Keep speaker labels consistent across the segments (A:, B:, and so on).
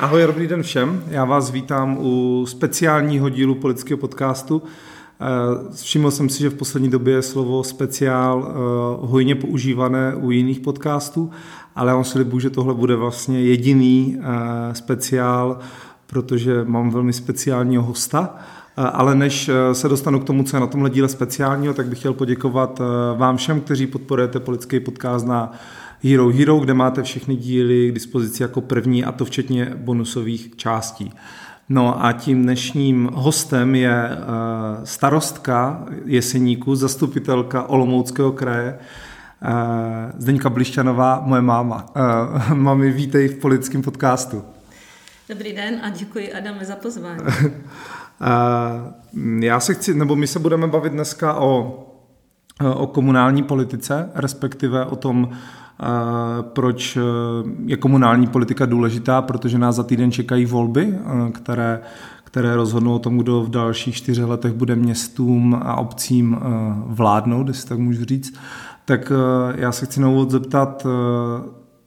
A: Ahoj, dobrý den všem. Já vás vítám u speciálního dílu politického podcastu. Eh, všiml jsem si, že v poslední době je slovo speciál eh, hojně používané u jiných podcastů, ale vám slibuju, že tohle bude vlastně jediný eh, speciál, protože mám velmi speciálního hosta. Ale než se dostanu k tomu, co je na tomhle díle speciálního, tak bych chtěl poděkovat vám všem, kteří podporujete politický podcast na Hero Hero, kde máte všechny díly k dispozici jako první a to včetně bonusových částí. No a tím dnešním hostem je eh, starostka Jeseníku, zastupitelka Olomouckého kraje, eh, Zdeňka Blišťanová, moje máma. Eh, mami, vítej v politickém podcastu.
B: Dobrý den a děkuji Adame za pozvání.
A: Já se chci, nebo my se budeme bavit dneska o, o komunální politice, respektive o tom, proč e, je komunální politika důležitá, protože nás za týden čekají volby, e, které, které rozhodnou o tom, kdo v dalších čtyřech letech bude městům a obcím e, vládnout, jestli tak můžu říct. Tak já se chci na úvod zeptat,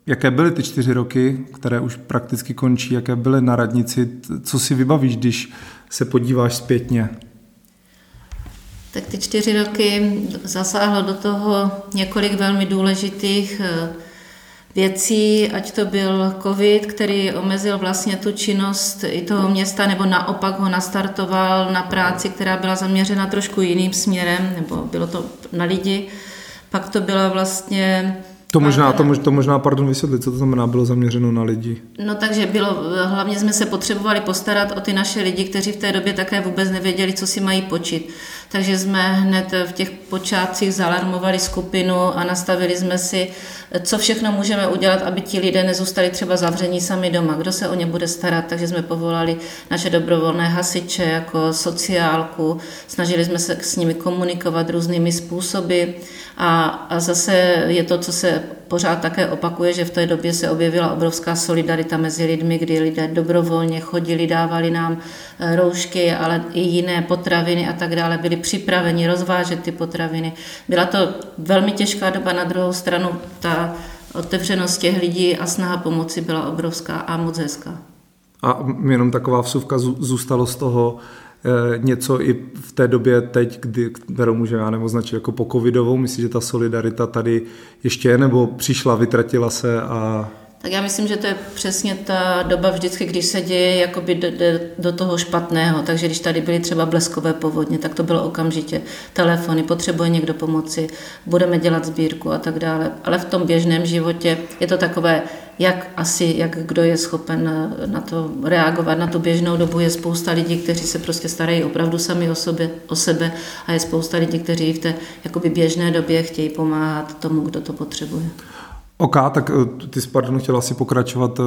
A: jaké byly ty čtyři roky, které už prakticky končí, jaké byly na radnici, co si vybavíš, když se podíváš zpětně?
B: Tak ty čtyři roky zasáhlo do toho několik velmi důležitých eh, věcí, ať to byl covid, který omezil vlastně tu činnost i toho města, nebo naopak ho nastartoval na práci, která byla zaměřena trošku jiným směrem, nebo bylo to na lidi. Pak to byla vlastně
A: to možná, to, to možná, pardon, vysvětlit, co to znamená, bylo zaměřeno na lidi.
B: No takže bylo, hlavně jsme se potřebovali postarat o ty naše lidi, kteří v té době také vůbec nevěděli, co si mají počít. Takže jsme hned v těch počátcích zalarmovali skupinu a nastavili jsme si, co všechno můžeme udělat, aby ti lidé nezůstali třeba zavření sami doma, kdo se o ně bude starat. Takže jsme povolali naše dobrovolné hasiče jako sociálku, snažili jsme se s nimi komunikovat různými způsoby. A, a zase je to, co se pořád také opakuje, že v té době se objevila obrovská solidarita mezi lidmi, kdy lidé dobrovolně chodili, dávali nám eh, roušky, ale i jiné potraviny a tak dále, byli připraveni rozvážet ty potraviny. Byla to velmi těžká doba, na druhou stranu ta otevřenost těch lidí a snaha pomoci byla obrovská a moc hezká.
A: A jenom taková vsuvka zůstalo z toho, něco i v té době teď, kdy, kterou můžeme já nebo jako po covidovou? Myslíš, že ta solidarita tady ještě je, nebo přišla, vytratila se a
B: tak já myslím, že to je přesně ta doba vždycky, když se děje jakoby do, do, do toho špatného. Takže když tady byly třeba bleskové povodně, tak to bylo okamžitě telefony, potřebuje někdo pomoci, budeme dělat sbírku a tak dále. Ale v tom běžném životě je to takové, jak asi, jak kdo je schopen na to reagovat. Na tu běžnou dobu je spousta lidí, kteří se prostě starají opravdu sami o, sobě, o sebe a je spousta lidí, kteří v té jakoby běžné době chtějí pomáhat tomu, kdo to potřebuje.
A: OK, tak eh, ty jsi, pardon, chtěla si pokračovat eh,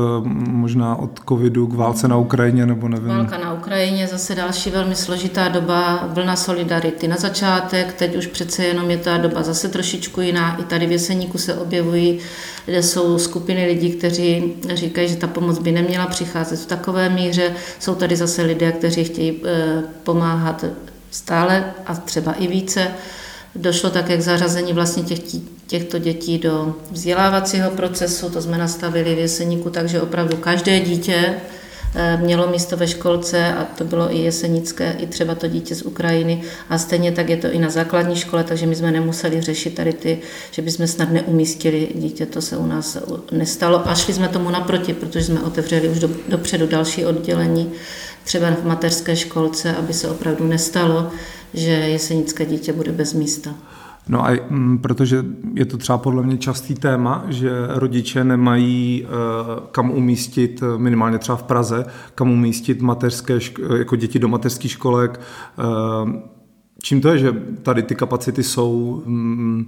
A: možná od covidu k válce na Ukrajině, nebo nevím.
B: Válka na Ukrajině, zase další velmi složitá doba, vlna solidarity na začátek, teď už přece jenom je ta doba zase trošičku jiná. I tady v Jeseníku se objevují, kde jsou skupiny lidí, kteří říkají, že ta pomoc by neměla přicházet v takové míře. Jsou tady zase lidé, kteří chtějí eh, pomáhat stále a třeba i více. Došlo také k zařazení vlastně těch, těchto dětí do vzdělávacího procesu, to jsme nastavili v Jeseníku, takže opravdu každé dítě eh, mělo místo ve školce a to bylo i jesenické, i třeba to dítě z Ukrajiny. A stejně tak je to i na základní škole, takže my jsme nemuseli řešit tady ty, že bychom snad neumístili dítě, to se u nás nestalo. A šli jsme tomu naproti, protože jsme otevřeli už do, dopředu další oddělení, třeba v mateřské školce, aby se opravdu nestalo, že jesenické dítě bude bez místa.
A: No a mm, protože je to třeba podle mě častý téma, že rodiče nemají e, kam umístit, minimálně třeba v Praze, kam umístit mateřské, jako děti do mateřských školek. Čím to je, že tady ty kapacity jsou mm,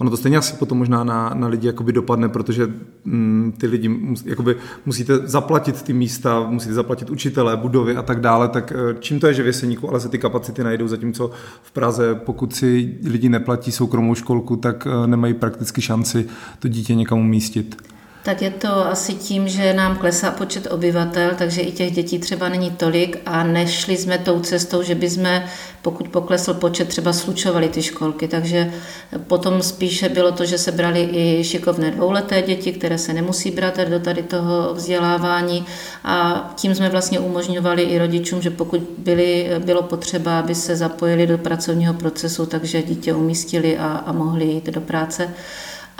A: ono to stejně asi potom možná na, na lidi jakoby dopadne, protože mm, ty lidi mus, jakoby musíte zaplatit ty místa, musíte zaplatit učitele, budovy a tak dále, tak eh, čím to je, že v Jeseníku ale se ty kapacity najdou, zatímco v Praze, pokud si lidi neplatí soukromou školku, tak eh, nemají prakticky šanci to dítě někam umístit.
B: Tak je to asi tím, že nám klesá počet obyvatel, takže i těch dětí třeba není tolik a nešli jsme tou cestou, že bychom, pokud poklesl počet, třeba slučovali ty školky. Takže potom spíše bylo to, že se brali i šikovné dvouleté děti, které se nemusí brát do tady toho vzdělávání a tím jsme vlastně umožňovali i rodičům, že pokud byli, bylo potřeba, aby se zapojili do pracovního procesu, takže dítě umístili a, a mohli jít do práce.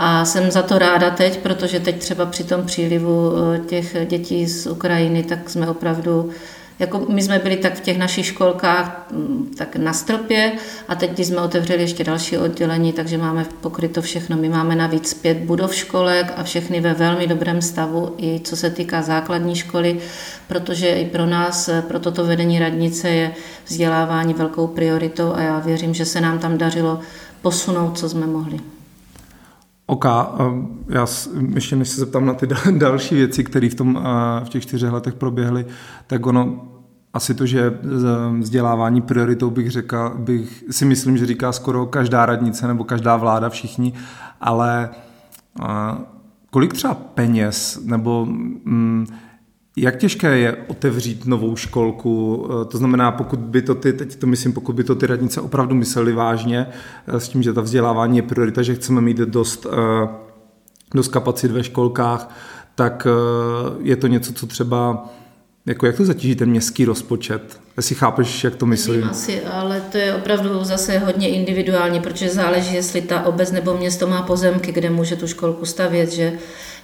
B: A jsem za to ráda teď, protože teď třeba při tom přílivu eh, těch dětí z Ukrajiny, tak jsme opravdu jako my jsme byli tak v těch našich školkách mm, tak na stropě a teď když jsme otevřeli ještě další oddělení, takže máme pokryto všechno. My máme navíc pět budov školek a všechny ve velmi dobrém stavu, i co se týká základní školy, protože i pro nás, eh, pro toto vedení radnice je vzdělávání velkou prioritou a já věřím, že se nám tam dařilo posunout, co jsme mohli.
A: OK, já ještě než se zeptám na ty další věci, které v, tom, v těch čtyřech letech proběhly, tak ono asi to, že vzdělávání prioritou bych řekl, bych si myslím, že říká skoro každá radnice nebo každá vláda, všichni, ale kolik třeba peněz nebo mm, jak těžké je otevřít novou školku? Eh, to znamená, pokud by to ty, teď to myslím, pokud by to ty radnice opravdu mysleli vážně eh, s tím, že ta vzdělávání je priorita, že chceme mít dost, eh, dost kapacit ve školkách, tak je to něco, co třeba jako jak to zatíží ten městský rozpočet? Jestli chápeš, jak to myslím.
B: Asi, ale to je opravdu zase hodně individuální, protože záleží, jestli ta obec nebo město má pozemky, kde může tu školku stavět, že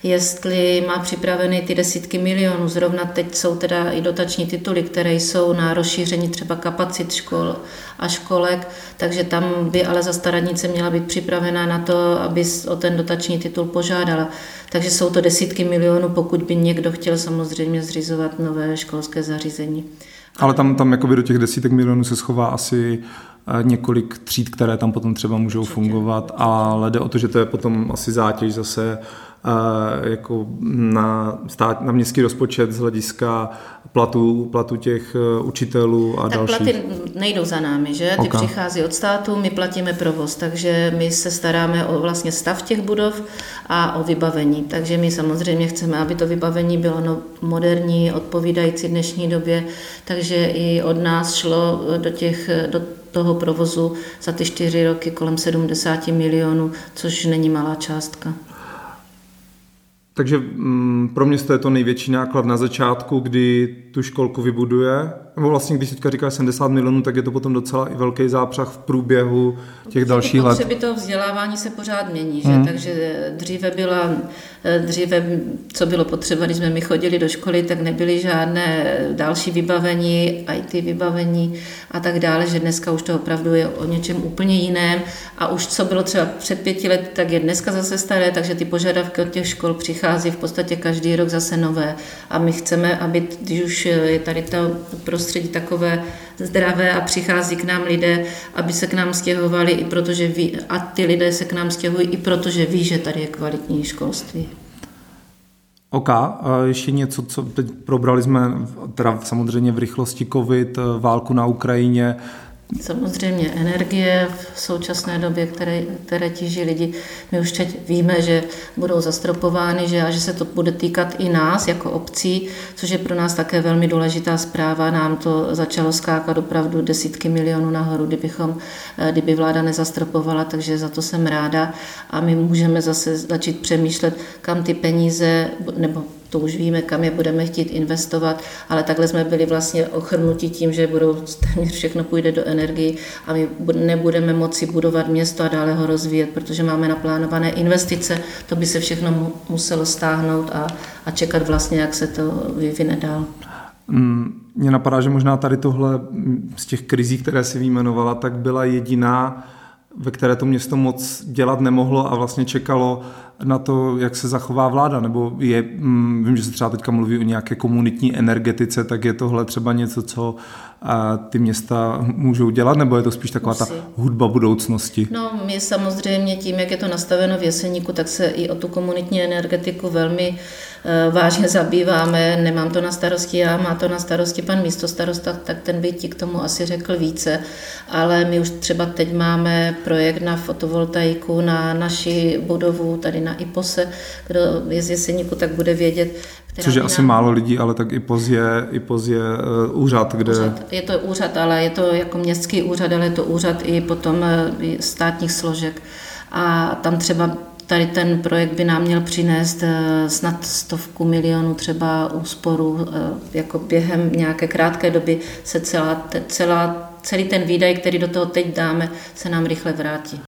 B: jestli má připraveny ty desítky milionů. Zrovna teď jsou teda i dotační tituly, které jsou na rozšíření třeba kapacit škol a školek, takže tam by ale za staradnice měla být připravená na to, aby o ten dotační titul požádala. Takže jsou to desítky milionů, pokud by někdo chtěl samozřejmě zřizovat nové školské zařízení.
A: Ale tam, tam jakoby do těch desítek milionů se schová asi eh, několik tříd, které tam potom třeba můžou Určitě. fungovat, ale jde o to, že to je potom asi zátěž zase jako na, stát, na městský rozpočet z hlediska platu, platu těch eh, učitelů a
B: tak
A: dalších.
B: platy nejdou za námi, že? Ty okay. přichází od státu, my platíme provoz, takže my se staráme o vlastně stav těch budov a o vybavení. Takže my samozřejmě chceme, aby to vybavení bylo no, moderní, odpovídající dnešní době, takže i od nás šlo do těch do toho provozu za ty čtyři roky kolem 70 milionů, což není malá částka.
A: Takže mm, pro město je to největší náklad na začátku, kdy tu školku vybuduje. Nebo vlastně, když teďka říká 70 milionů, tak je to potom docela i velký zápřah v průběhu těch dalších let.
B: Potřeby toho vzdělávání se pořád mění, že? Hmm. takže dříve byla, dříve, co bylo potřeba, když jsme my chodili do školy, tak nebyly žádné další vybavení, IT vybavení a tak dále, že dneska už to opravdu je o něčem úplně jiném a už co bylo třeba před pěti let, tak je dneska zase staré, takže ty požadavky od těch škol přichází v podstatě každý rok zase nové a my chceme, aby když už je tady to prostředí takové zdravé a přichází k nám lidé, aby se k nám stěhovali, i protože ví, a ty lidé se k nám stěhují i protože ví, že tady je kvalitní školství.
A: OK, a ještě něco, co teď probrali jsme, teda samozřejmě v rychlosti COVID, válku na Ukrajině,
B: Samozřejmě energie v současné době, které, které tíží lidi. My už teď víme, že budou zastropovány, že, a že se to bude týkat i nás jako obcí, což je pro nás také velmi důležitá zpráva. Nám to začalo skákat opravdu desítky milionů nahoru, kdybychom, eh, kdyby vláda nezastropovala, takže za to jsem ráda. A my můžeme zase začít přemýšlet, kam ty peníze, nebo to už víme, kam je budeme chtít investovat, ale takhle jsme byli vlastně ochrnuti tím, že budou téměř všechno půjde do energii a my nebudeme moci budovat město a dále ho rozvíjet, protože máme naplánované investice, to by se všechno muselo stáhnout a, a čekat vlastně, jak se to vyvine dál.
A: Mm, mně napadá, že možná tady tohle z těch krizí, které si vyjmenovala, tak byla jediná, ve které to město moc dělat nemohlo a vlastně čekalo na to, jak se zachová vláda, nebo je, mm, vím, že se třeba teďka mluví o nějaké komunitní energetice, tak je tohle třeba něco, co ty města můžou dělat, nebo je to spíš taková Musí. ta hudba budoucnosti?
B: No, my samozřejmě tím, jak je to nastaveno v Jeseníku, tak se i o tu komunitní energetiku velmi Eh, vážně zabýváme. Nemám to na starosti já, má to na starosti pan místostarosta, tak ten by ti k tomu asi řekl více. Ale my už třeba teď máme projekt na fotovoltaiku na naši budovu, tady na IPOSE, kdo je z Jeseníku, tak bude vědět,
A: Což je asi málo lidí, ale tak i pozdě, i pozdě uh, úřad, kde... Úřad.
B: Je to úřad, ale je to jako městský úřad, ale je to úřad i potom uh, státních složek. A tam třeba tady ten projekt by nám měl přinést eh, snad stovku milionů třeba úsporu, eh, jako během nějaké krátké doby se celá, celá, celý ten výdaj, který do toho teď dáme, se nám rychle vrátí.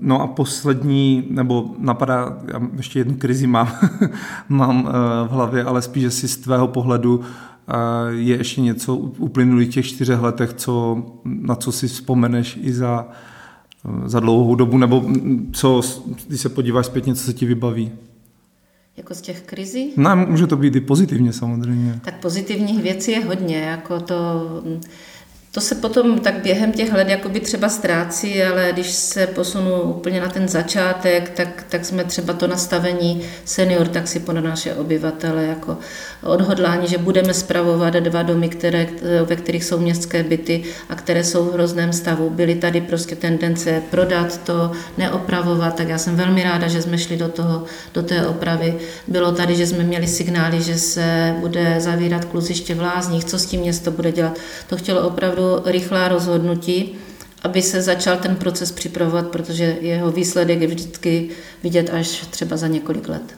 A: No a poslední, nebo napadá, já ještě jednu krizi mám, mám eh, v hlavě, ale spíš, si z tvého pohledu je ještě něco uplynulých těch čtyřech letech, co, na co si vzpomeneš i za za dlouhou dobu, nebo co, když se podíváš zpětně, co se ti vybaví?
B: Jako z těch krizí?
A: No, může to být i pozitivně samozřejmě.
B: Tak pozitivních věcí je hodně, jako to to se potom tak během těch let jakoby třeba ztrácí, ale když se posunu úplně na ten začátek, tak, tak jsme třeba to nastavení senior taxi pro naše obyvatele jako odhodlání, že budeme spravovat dva domy, které, ve kterých jsou městské byty a které jsou v hrozném stavu. Byly tady prostě tendence prodat to, neopravovat, tak já jsem velmi ráda, že jsme šli do, toho, do té opravy. Bylo tady, že jsme měli signály, že se bude zavírat kluziště v Lázních, co s tím město bude dělat. To chtělo opravdu rychlá rozhodnutí, aby se začal ten proces připravovat, protože jeho výsledek je vždycky vidět až třeba za několik let.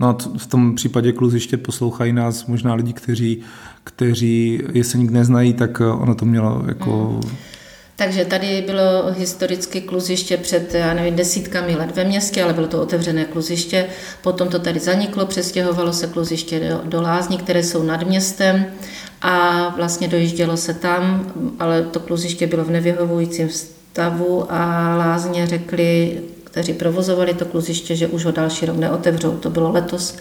A: No a v tom případě kluziště poslouchají nás možná lidi, kteří, kteří Jeseník neznají, tak ono to mělo jako... Mm.
B: Takže tady bylo historicky kluziště před, já nevím, desítkami let ve městě, ale bylo to otevřené kluziště. Potom to tady zaniklo, přestěhovalo se kluziště do, do lázní, které jsou nad městem a vlastně dojíždělo se tam, ale to kluziště bylo v nevyhovujícím stavu a lázně řekli, kteří provozovali to kluziště, že už ho další rok neotevřou. To bylo letos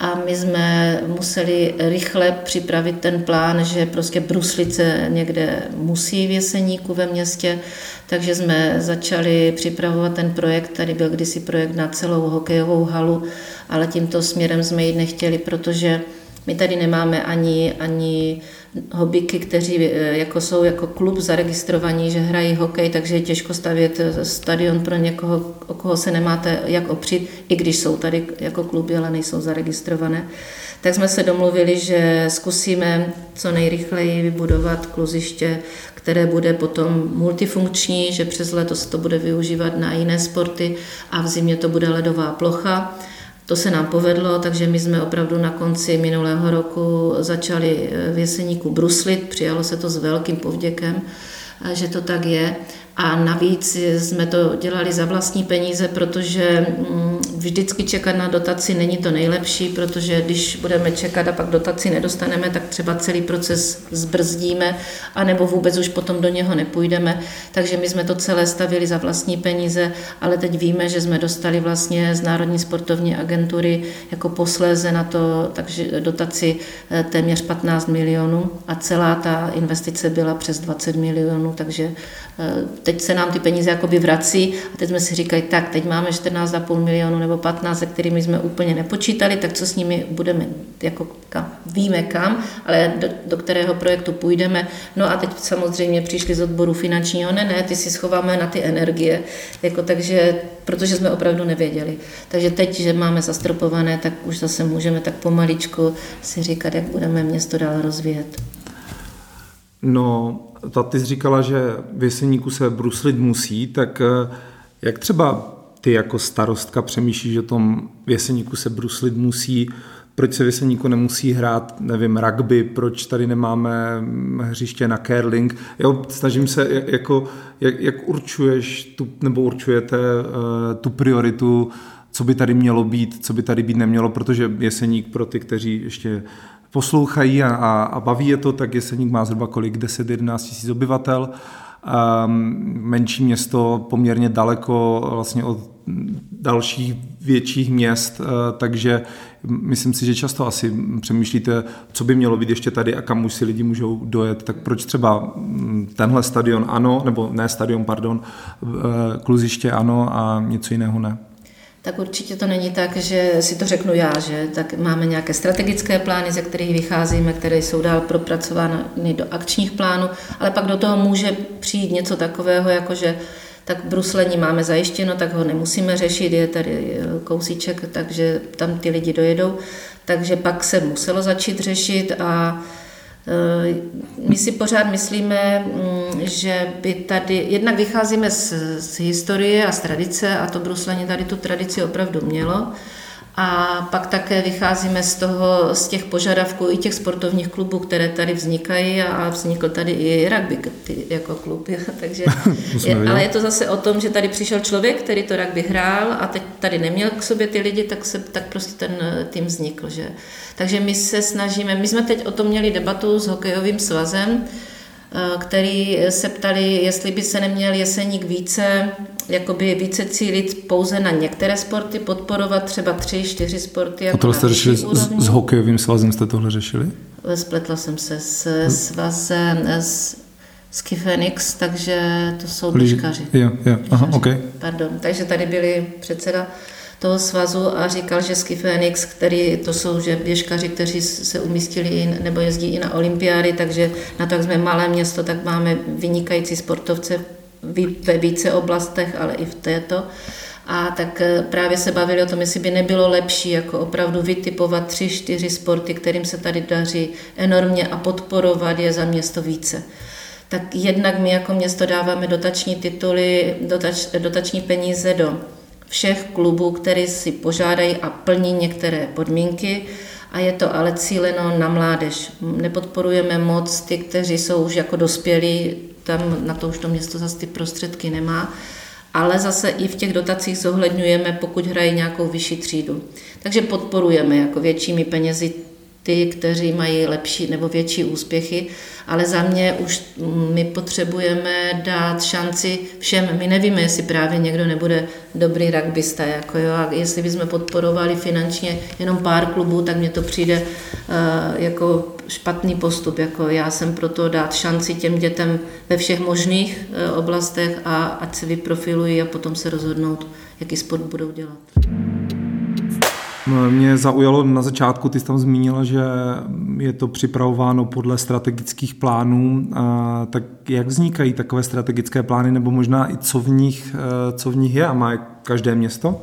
B: a my jsme museli rychle připravit ten plán, že prostě bruslice někde musí v Jeseníku ve městě, takže jsme začali připravovat ten projekt. Tady byl kdysi projekt na celou hokejovou halu, ale tímto směrem jsme jít nechtěli, protože my tady nemáme ani, ani hobbyky, kteří eh, jako jsou jako klub zaregistrovaní, že hrají hokej, takže je těžko stavět eh, stadion pro někoho, o koho se nemáte jak opřít, i když jsou tady jako kluby, ale nejsou zaregistrované. Tak jsme se domluvili, že zkusíme co nejrychleji vybudovat kluziště, které bude potom multifunkční, že přes leto se to bude využívat na jiné sporty a v zimě to bude ledová plocha to se nám povedlo, takže my jsme opravdu na konci minulého roku začali v Jeseníku bruslit, přijalo se to s velkým povděkem, že to tak je. A navíc jsme to dělali za vlastní peníze, protože mm, vždycky čekat na dotaci není to nejlepší, protože když budeme čekat a pak dotaci nedostaneme, tak třeba celý proces zbrzdíme, anebo vůbec už potom do něho nepůjdeme. Takže my jsme to celé stavili za vlastní peníze, ale teď víme, že jsme dostali vlastně z Národní sportovní agentury jako posléze na to takže dotaci eh, téměř 15 milionů a celá ta investice byla přes 20 milionů, takže eh, teď se nám ty peníze jakoby vrací a teď jsme si říkali, tak teď máme 14,5 milionů nebo 15, se kterými jsme úplně nepočítali, tak co s nimi budeme, jako kam, víme kam, ale do, do kterého projektu půjdeme. No a teď samozřejmě přišli z odboru finančního, ne, ne, ty si schováme na ty energie, jako takže, protože jsme opravdu nevěděli. Takže teď, že máme zastropované, tak už zase můžeme tak pomaličku si říkat, jak budeme město dál rozvíjet.
A: No, ta ty jsi říkala, že v Jeseníku se bruslit musí, tak eh, jak třeba ty jako starostka přemýšlíš o tom v Jeseníku se bruslit musí, proč se v Jeseníku nemusí hrát, nevím, rugby, proč tady nemáme hřiště na curling. Jo, snažím se, jako, jak, jak určuješ tu, nebo určujete uh, tu prioritu, co by tady mělo být, co by tady být nemělo, protože Jeseník pro ty, kteří ještě poslouchají a, a, a baví je to, tak Jeseník má zhruba kolik, 10-11 tisíc obyvatel. Menší město poměrně daleko vlastně od dalších větších měst, takže myslím si, že často asi přemýšlíte, co by mělo být ještě tady a kam už si lidi můžou dojet, tak proč třeba mm, tenhle stadion ano, nebo ne stadion, pardon, kluziště ano a něco jiného ne?
B: Tak určitě to není tak, že si to řeknu já, že tak máme nějaké strategické plány, ze kterých vycházíme, které jsou dál propracovány do akčních plánů, ale pak do toho může přijít něco takového, jako že tak bruslení máme zajištěno, tak ho nemusíme řešit, je tady kousíček, takže tam ty lidi dojedou. Takže pak se muselo začít řešit a Eh, my si pořád myslíme, mm, že by tady, jednak vycházíme z, z historie a z tradice a to bruslení tady tu tradici opravdu mělo, a pak také vycházíme z toho, z těch požadavků i těch sportovních klubů, které tady vznikají a vznikl tady i rugby jako klub. Takže, je, ale je to zase o tom, že tady přišel člověk, který to rugby hrál a teď tady neměl k sobě ty lidi, tak, se, tak prostě ten eh, tým vznikl. Že? Takže my se snažíme, my jsme teď o tom měli debatu s hokejovým svazem, který se ptali, jestli by se neměl Jeseník více, jakoby více cílit pouze na některé sporty, podporovat třeba tři, čtyři sporty.
A: Jako a tohle jste řešili s, s hokejovým svazem, jste tohle řešili?
B: Eh, spletla jsem se s svazem, s, s Kifenix, takže to jsou běžkaři.
A: Jo, jo, aha, okay.
B: Pardon, takže tady byli předseda toho svazu a říkal, že Ski Phoenix, který to jsou že běžkaři, kteří se umístili nebo jezdí i na olympiády, takže na to, jak jsme malé město, tak máme vynikající sportovce ve více oblastech, ale i v této. A tak eh, právě se bavili o tom, jestli by nebylo lepší jako opravdu vytipovat tři, čtyři sporty, kterým se tady daří enormně a podporovat je za město více tak jednak my jako město dáváme dotační tituly, dotač, dotační peníze do všech klubů, které si požádají a plní některé podmínky a je to ale cíleno na mládež. Nepodporujeme moc ty, kteří jsou už jako dospělí, tam na to už to město zase ty prostředky nemá, ale zase i v těch dotacích zohledňujeme, pokud hrají nějakou vyšší třídu. Takže podporujeme jako většími penězi ty, kteří mají lepší nebo větší úspěchy, ale za mě už my potřebujeme dát šanci všem. My nevíme, jestli právě někdo nebude dobrý rugbysta, jako jo, a jestli bychom podporovali finančně jenom pár klubů, tak mně to přijde uh, jako špatný postup. Jako já jsem proto dát šanci těm dětem ve všech možných uh, oblastech a ať se vyprofilují a potom se rozhodnout, jaký sport budou dělat.
A: Mě zaujalo na začátku, ty jsi tam zmínila, že je to připravováno podle strategických plánů. Tak jak vznikají takové strategické plány, nebo možná i co v nich, e, co v nich je a má každé město?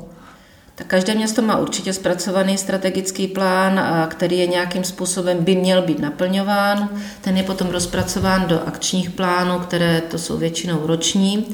B: Tak každé město má určitě zpracovaný strategický plán, který je nějakým způsobem by měl být naplňován. Ten je potom rozpracován do akčních plánů, které to jsou většinou roční.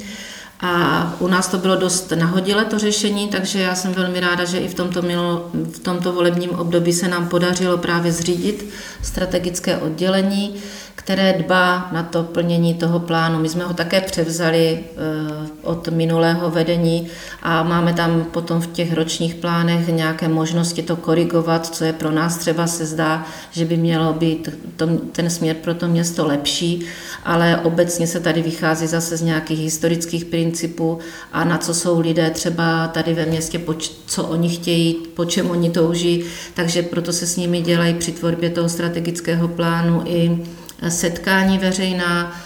B: A u nás to bylo dost nahodile to řešení, takže já jsem velmi ráda, že i v tomto, milo, v tomto volebním období se nám podařilo právě zřídit strategické oddělení, které dbá na to plnění toho plánu. My jsme ho také převzali eh, od minulého vedení a máme tam potom v těch ročních plánech nějaké možnosti to korigovat, co je pro nás třeba se zdá, že by mělo být ten směr pro to město lepší, ale obecně se tady vychází zase z nějakých historických principů a na co jsou lidé třeba tady ve městě, co oni chtějí, po čem oni touží, takže proto se s nimi dělají při tvorbě toho strategického plánu i setkání veřejná,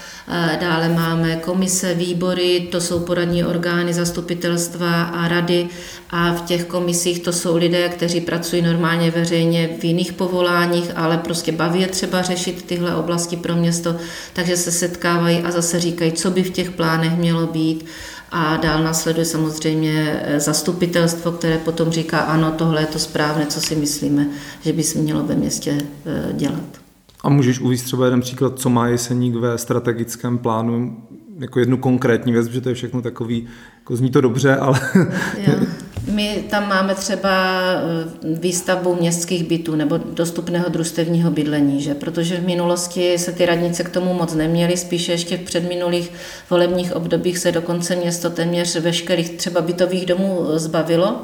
B: Dále máme komise, výbory, to jsou poradní orgány, zastupitelstva a rady a v těch komisích to jsou lidé, kteří pracují normálně veřejně v jiných povoláních, ale prostě baví je třeba řešit tyhle oblasti pro město, takže se setkávají a zase říkají, co by v těch plánech mělo být. A dál následuje samozřejmě zastupitelstvo, které potom říká, ano, tohle je to správné, co si myslíme, že by se mělo ve městě eh, dělat.
A: A můžeš uvést třeba jeden příklad, co má Jeseník ve strategickém plánu, jako jednu konkrétní věc, protože to je všechno takový, jako zní to dobře, ale...
B: Jo. My tam máme třeba eh, výstavbu městských bytů nebo dostupného družstevního bydlení, že? protože v minulosti se ty radnice k tomu moc neměly, spíše ještě v předminulých volebních obdobích se dokonce město téměř veškerých třeba bytových domů zbavilo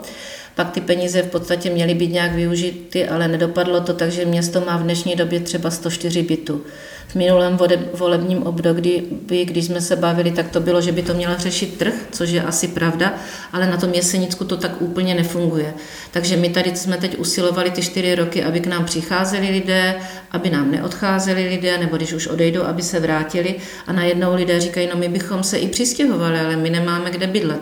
B: pak ty peníze v podstatě měly být nějak využity, ale nedopadlo to, takže město má v dnešní době třeba 104 bytů. V minulém volebním období, když jsme se bavili, tak to bylo, že by to měla řešit trh, což je asi pravda, ale na tom Jesenicku to tak úplně nefunguje. Takže my tady jsme teď usilovali ty čtyři roky, aby k nám přicházeli lidé, aby nám neodcházeli lidé, nebo když už odejdou, aby se vrátili a najednou lidé říkají, no my bychom se i přistěhovali, ale my nemáme kde bydlet.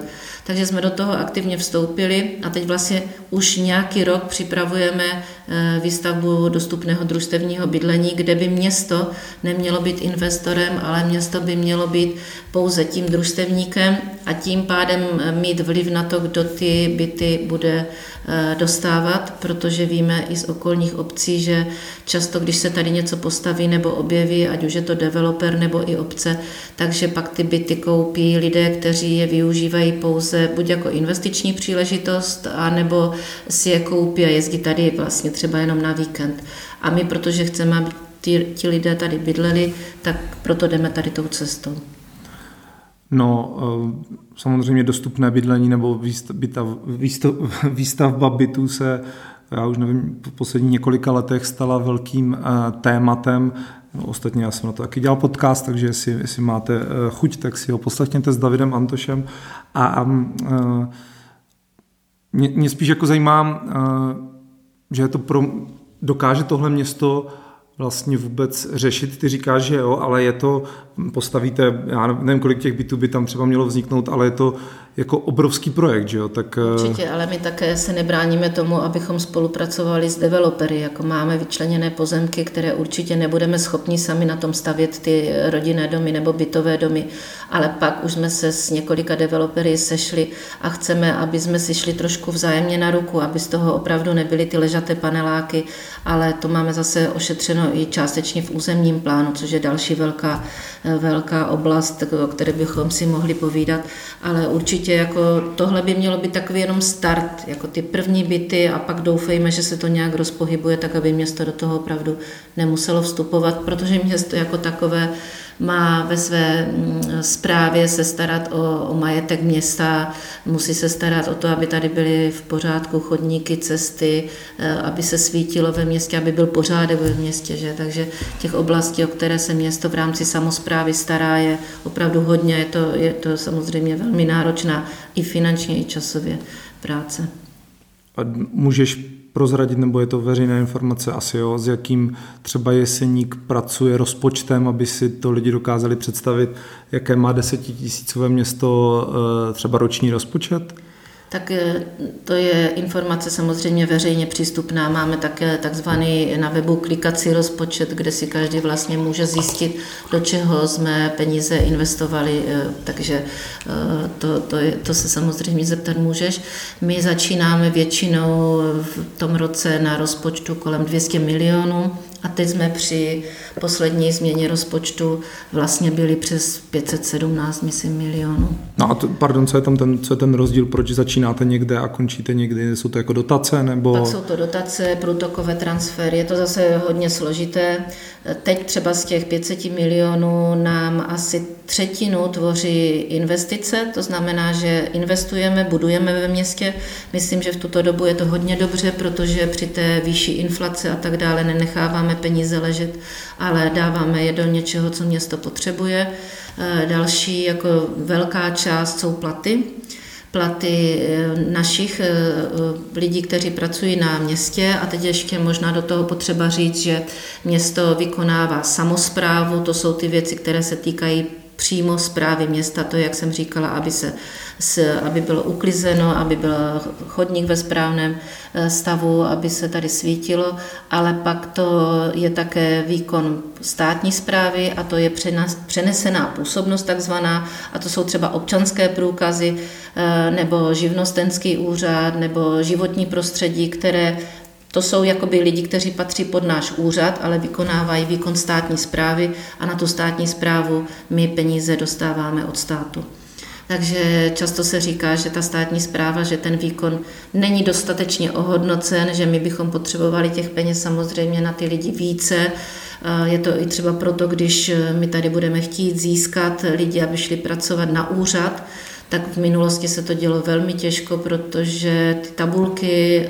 B: Takže jsme do toho aktivně vstoupili a teď vlastně už nějaký rok připravujeme eh, výstavbu dostupného družstevního bydlení, kde by město nemělo být investorem, ale město by mělo být pouze tím družstevníkem a tím pádem eh, mít vliv na to, kdo ty byty bude eh, dostávat, protože víme i z okolních obcí, že často, když se tady něco postaví nebo objeví, ať už je to developer nebo i obce, takže pak ty byty koupí lidé, kteří je využívají pouze buď jako investiční příležitost, anebo si je koupí a jezdí tady vlastně třeba jenom na víkend. A my, protože chceme, ti, ti lidé tady bydleli, tak proto jdeme tady tou cestou.
A: No, eh, samozřejmě dostupné bydlení nebo výstavba bytů se, já už nevím, v posledních několika letech stala velkým eh, tématem. Ostatně já jsem na to taky dělal podcast, takže jestli, jestli máte eh, chuť, tak si ho poslechněte s Davidem Antošem. A, a mě, mě spíš jako zajímá, že je to pro, dokáže tohle město vlastně vůbec řešit. Ty říkáš, že jo, ale je to, postavíte, já nevím, kolik těch bytů by tam třeba mělo vzniknout, ale je to jako obrovský projekt, že jo? Tak...
B: Eh, Určitě, ale my také se nebráníme tomu, abychom spolupracovali s developery, jako máme vyčleněné pozemky, které určitě nebudeme schopni sami na tom stavět ty rodinné domy nebo bytové domy, ale pak už jsme se s několika developery sešli a chceme, aby jsme si šli trošku vzájemně na ruku, aby z toho opravdu nebyly ty ležaté paneláky, ale to máme zase ošetřeno i částečně v územním plánu, což je další velká, velká oblast, o které bychom si mohli povídat, ale určitě jako tohle by mělo být takový jenom start, jako ty první byty a pak doufejme, že se to nějak rozpohybuje, tak aby město do toho opravdu nemuselo vstupovat, protože město jako takové má ve své správě mm, se starat o, o majetek města, musí se starat o to, aby tady byly v pořádku chodníky, cesty, eh, aby se svítilo ve městě, aby byl pořádek ve městě. Že? Takže těch oblastí, o které se město v rámci samozprávy stará, je opravdu hodně. Je to, je to samozřejmě velmi náročná i finančně, i časově práce.
A: A můžeš prozradit, nebo je to veřejná informace asi, jo, s jakým třeba Jeseník pracuje rozpočtem, aby si to lidi dokázali představit, jaké má desetitisícové město eh, třeba roční rozpočet?
B: Tak eh, to je informace samozřejmě veřejně přístupná. Máme také takzvaný na webu klikací rozpočet, kde si každý vlastně může zjistit, do čeho jsme peníze investovali, eh, takže eh, to, to, je, to se samozřejmě zeptat můžeš. My začínáme většinou v tom roce na rozpočtu kolem 200 milionů a teď jsme při poslední změně rozpočtu vlastně byli přes 517, myslím, milionů.
A: No a to, pardon, co je tam ten, co je ten rozdíl, proč začínáte někde a končíte někdy? Jsou to jako dotace nebo?
B: Pak jsou to dotace, průtokové transfery, je to zase hodně složité. Teď třeba z těch 500 milionů nám asi třetinu tvoří investice, to znamená, že investujeme, budujeme ve městě. Myslím, že v tuto dobu je to hodně dobře, protože při té výšší inflace a tak dále nenecháváme peníze ležet, ale dáváme je do něčeho, co město potřebuje. E, další jako velká část jsou platy. Platy e, našich e, lidí, kteří pracují na městě. A teď ještě možná do toho potřeba říct, že město vykonává samozprávu, to jsou ty věci, které se týkají přímo zprávy města, to, jak jsem říkala, aby, se, aby bylo uklizeno, aby byl chodník ve správném eh, stavu, aby se tady svítilo, ale pak to je také výkon státní zprávy a to je přenesená působnost takzvaná a to jsou třeba občanské průkazy eh, nebo živnostenský úřad nebo životní prostředí, které to jsou jakoby lidi, kteří patří pod náš úřad, ale vykonávají výkon státní zprávy a na tu státní zprávu my peníze dostáváme od státu. Takže často se říká, že ta státní zpráva, že ten výkon není dostatečně ohodnocen, že my bychom potřebovali těch peněz samozřejmě na ty lidi více. Je to i třeba proto, když my tady budeme chtít získat lidi, aby šli pracovat na úřad, tak v minulosti se to dělo velmi těžko, protože ty tabulky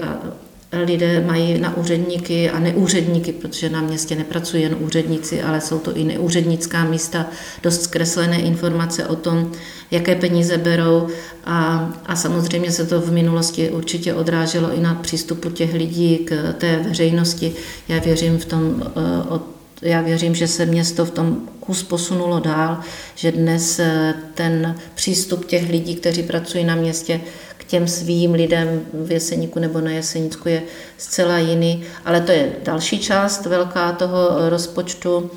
B: lidé mají na úředníky a neúředníky, protože na městě nepracují jen úředníci, ale jsou to i neúřednická místa, dost zkreslené informace o tom, jaké peníze berou a, a samozřejmě se to v minulosti určitě odráželo i na přístupu těch lidí k té veřejnosti. Já věřím v tom, eh, já věřím, že se město v tom kus posunulo dál, že dnes eh, ten přístup těch lidí, kteří pracují na městě, těm svým lidem v Jeseníku nebo na Jesenicku je zcela jiný, ale to je další část velká toho rozpočtu.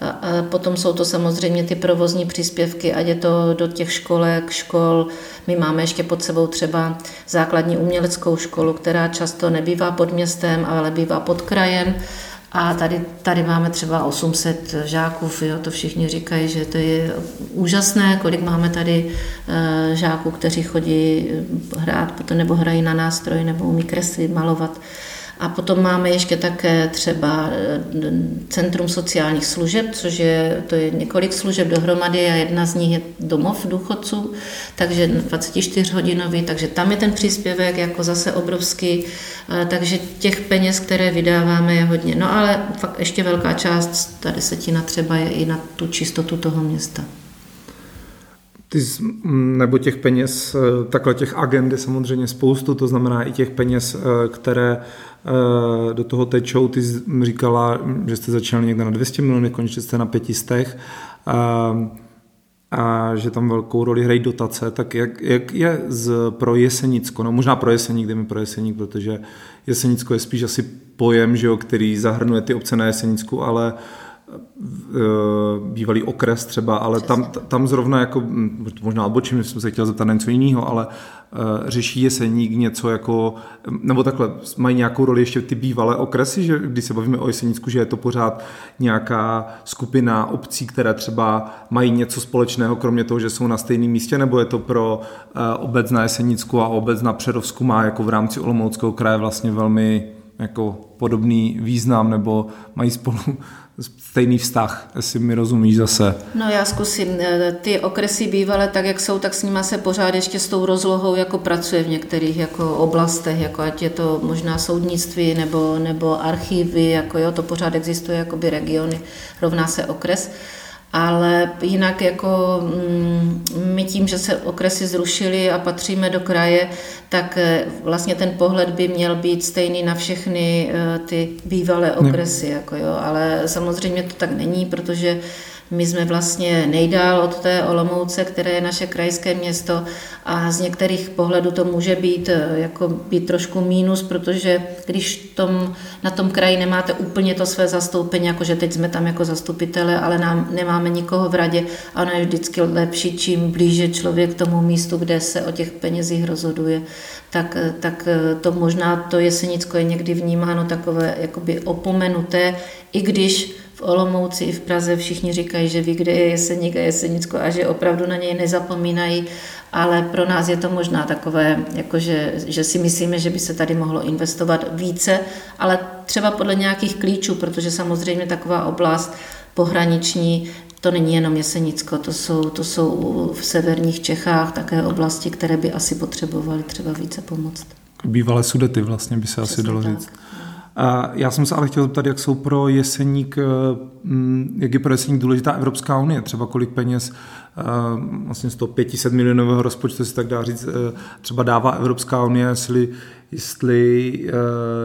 B: A potom jsou to samozřejmě ty provozní příspěvky, ať je to do těch školek, škol. My máme ještě pod sebou třeba základní uměleckou školu, která často nebývá pod městem, ale bývá pod krajem. A tady, tady máme třeba 800 žáků, jo, to všichni říkají, že to je úžasné, kolik máme tady uh, žáků, kteří chodí hrát potom nebo hrají na nástroj, nebo umí kreslit, malovat. A potom máme ještě také třeba eh, Centrum sociálních služeb, což je, to je několik služeb dohromady a jedna z nich je domov důchodců, takže 24 hodinový, takže tam je ten příspěvek jako zase obrovský, eh, takže těch peněz, které vydáváme, je hodně. No ale fakt ještě velká část, ta desetina třeba je i na tu čistotu toho města.
A: Ty, nebo těch peněz, eh, takhle těch agend je samozřejmě spoustu, to znamená i těch peněz, které do toho tečou. Ty říkala, že jste začali někde na 200 milionů, konečně jste na 500 a, eh, a že tam velkou roli hrají dotace, tak jak, jak je z, pro Jesenicko, no možná pro Jeseník, jdeme pro Jeseník, protože Jesenicko je spíš asi pojem, že jo, který zahrnuje ty obce na Jesenicku, ale eh, bývalý okres třeba, ale tam, tam zrovna jako, hm, možná odbočím, jsem se chtěl zeptat na něco jiného, ale Eh, řeší Jeseník něco jako, nebo takhle, mají nějakou roli ještě ty bývalé okresy, že když se bavíme o Jesenícku, že je to pořád nějaká skupina obcí, které třeba mají něco společného, kromě toho, že jsou na stejném místě, nebo je to pro eh, obec na Jesenicku a obec na Přerovsku má jako v rámci Olomouckého kraje vlastně velmi jako podobný význam, nebo mají spolu stejný vztah, jestli mi rozumíš zase.
B: No já zkusím. Eh, ty okresy bývalé tak, jak jsou, tak s nimi se pořád ještě s tou rozlohou jako pracuje v některých jako oblastech, jako ať je to možná soudnictví nebo, nebo archivy, jako jo, to pořád existuje, jako by regiony, rovná se okres ale jinak jako mm, my tím, že se okresy zrušily a patříme do kraje, tak eh, vlastně ten pohled by měl být stejný na všechny eh, ty bývalé okresy, jako jo, ale samozřejmě to tak není, protože my jsme vlastně nejdál od té Olomouce, které je naše krajské město a z některých pohledů to může být, eh, jako být trošku mínus, protože když tom, na tom kraji nemáte úplně to své zastoupení, jako že teď jsme tam jako zastupitele, ale nám, nemáme nikoho v radě a ono je vždycky lepší, čím blíže člověk tomu místu, kde se o těch penězích rozhoduje, tak, eh, tak eh, to možná to Jesenicko je někdy vnímáno takové jakoby opomenuté, i když v Olomouci i v Praze všichni říkají, že ví, kde je Jeseník a Jesenicko a že opravdu na něj nezapomínají, ale pro nás je to možná takové, jakože, že si myslíme, že by se tady mohlo investovat více, ale třeba podle nějakých klíčů, protože samozřejmě taková oblast pohraniční, to není jenom Jesenicko, to jsou, to jsou v severních Čechách také oblasti, které by asi potřebovaly třeba více pomoct.
A: Bývalé sudety vlastně by se Přesně asi dalo říct. Já jsem se ale chtěl zeptat, jak jsou pro Jeseník, eh, mm, jak je pro Jeseník důležitá Evropská unie, třeba kolik peněz eh, vlastně z toho 500 milionového rozpočtu se tak dá říct, eh, třeba dává Evropská unie, jestli, jestli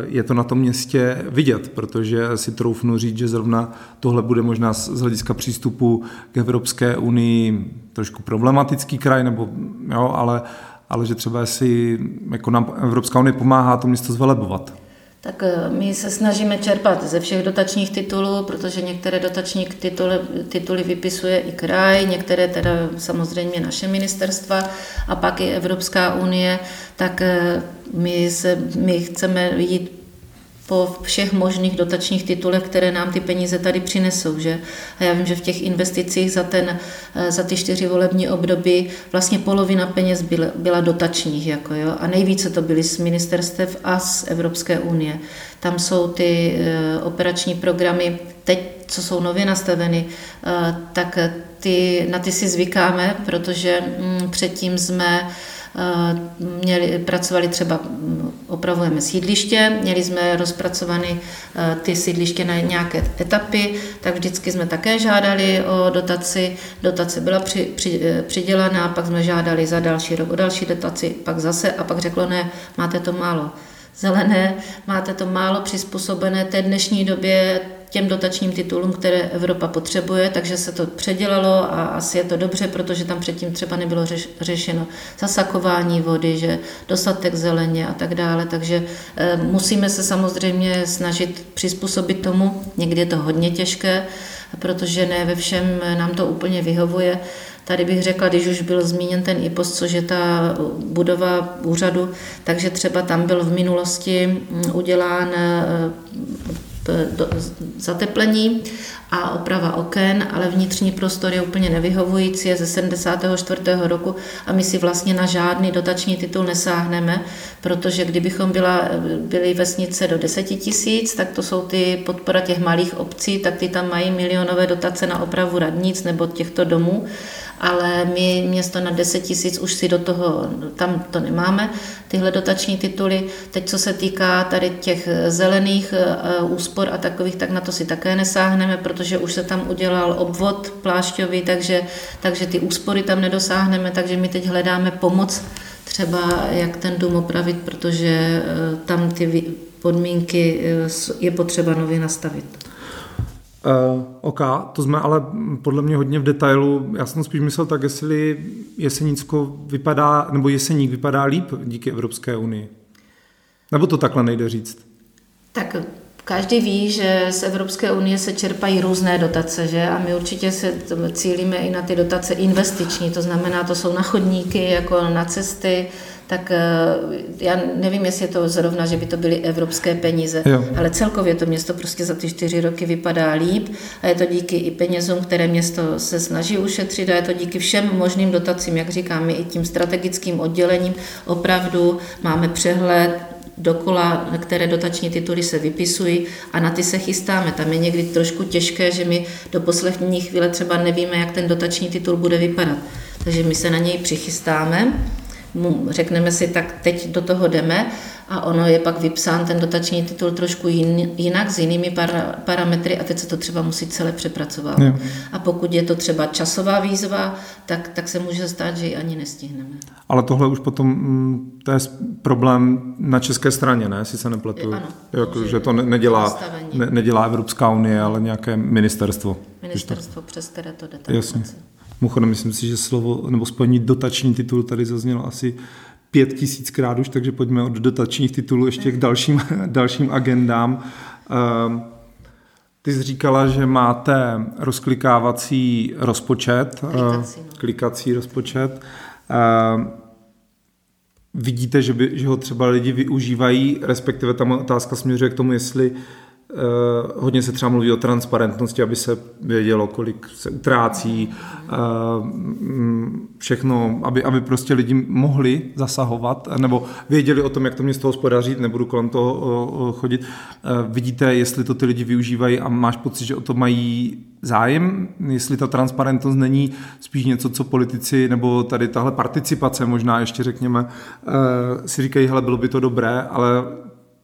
A: je to na tom městě vidět, protože si troufnu říct, že zrovna tohle bude možná z hlediska přístupu k Evropské unii trošku problematický kraj, nebo jo, ale, ale že třeba si jako nám Evropská unie pomáhá to město zvelebovat.
B: Tak eh, my se snažíme čerpat ze všech dotačních titulů, protože některé dotační tituly, tituly vypisuje i kraj, některé teda samozřejmě naše ministerstva a pak i Evropská unie, tak eh, my, se, my chceme jít po všech možných dotačních titulech, které nám ty peníze tady přinesou. Že? A já vím, že v těch investicích za, ten, eh, za ty čtyři volební období vlastně polovina peněz byla, byla dotačních. Jako, jo? A nejvíce to byly z ministerstev a z Evropské unie. Tam jsou ty eh, operační programy, teď, co jsou nově nastaveny, eh, tak ty, na ty si zvykáme, protože mm, předtím jsme měli, pracovali třeba, mm, opravujeme sídliště, měli jsme rozpracovány eh, ty sídliště na nějaké etapy, tak vždycky jsme také žádali o dotaci. Dotace byla při, při, eh, přidělená, pak jsme žádali za další rok o další dotaci, pak zase a pak řeklo ne, máte to málo zelené, máte to málo přizpůsobené té dnešní době těm dotačním titulům, které Evropa potřebuje, takže se to předělalo a asi je to dobře, protože tam předtím třeba nebylo řeš, řešeno zasakování vody, že dostatek zeleně a tak dále, takže e, musíme se samozřejmě snažit přizpůsobit tomu, někdy je to hodně těžké, protože ne ve všem nám to úplně vyhovuje. Tady bych řekla, když už byl zmíněn ten IPOS, což je ta budova úřadu, takže třeba tam byl v minulosti mm, udělán e, do, zateplení a oprava oken, ale vnitřní prostor je úplně nevyhovující, je ze 74. roku a my si vlastně na žádný dotační titul nesáhneme, protože kdybychom byla, byli vesnice do 10 tisíc, tak to jsou ty podpora těch malých obcí, tak ty tam mají milionové dotace na opravu radnic nebo těchto domů ale my město na 10 tisíc už si do toho, tam to nemáme, tyhle dotační tituly. Teď, co se týká tady těch zelených eh, úspor a takových, tak na to si také nesáhneme, protože už se tam udělal obvod plášťový, takže, takže ty úspory tam nedosáhneme, takže my teď hledáme pomoc třeba, jak ten dům opravit, protože eh, tam ty podmínky eh, je potřeba nově nastavit.
A: Uh, OK, to jsme ale podle mě hodně v detailu. Já jsem spíš myslel tak, jestli Jesenicko vypadá, nebo Jeseník vypadá líp díky Evropské unii. Nebo to takhle nejde říct?
B: Tak každý ví, že z Evropské unie se čerpají různé dotace, že? A my určitě se cílíme i na ty dotace investiční, to znamená, to jsou na chodníky, jako na cesty, tak eh, já nevím, jestli je to zrovna, že by to byly evropské peníze, jo. ale celkově to město prostě za ty čtyři roky vypadá líp a je to díky i penězům, které město se snaží ušetřit a je to díky všem možným dotacím, jak říkám, my i tím strategickým oddělením opravdu máme přehled, dokola, které dotační tituly se vypisují a na ty se chystáme. Tam je někdy trošku těžké, že my do poslední chvíle třeba nevíme, jak ten dotační titul bude vypadat. Takže my se na něj přichystáme řekneme si, tak teď do toho jdeme a ono je pak vypsán ten dotační titul trošku jin, jinak, s jinými para, parametry a teď se to třeba musí celé přepracovat. Jo. A pokud je to třeba časová výzva, tak, tak se může stát, že ji ani nestihneme.
A: Ale tohle už potom, mm, to je problém na české straně, ne, jestli se nepletu.
B: Ano.
A: Jako, že to nedělá, ne, nedělá Evropská unie, ale nějaké ministerstvo.
B: Ministerstvo, přes které to jde. Jasně.
A: Mimochodem, myslím si, že slovo nebo spojení dotační titul tady zaznělo asi pět tisíckrát už, takže pojďme od dotačních titulů ještě k dalším, dalším agendám. Ehm, ty jsi říkala, že máte rozklikávací rozpočet,
B: klikací, no.
A: klikací rozpočet. Ehm, vidíte, že, by, že ho třeba lidi využívají, respektive tam otázka směřuje k tomu, jestli Uh, hodně se třeba mluví o transparentnosti, aby se vědělo, kolik se utrácí, uh, všechno, aby, aby prostě lidi mohli zasahovat, nebo věděli o tom, jak to město hospodaří, nebudu kolem toho uh, chodit. Vidíte, jestli to ty lidi využívají a máš pocit, že o to mají zájem, jestli ta transparentnost není spíš něco, co politici, nebo tady tahle participace možná ještě řekněme, si říkají, hele, bylo by to dobré, ale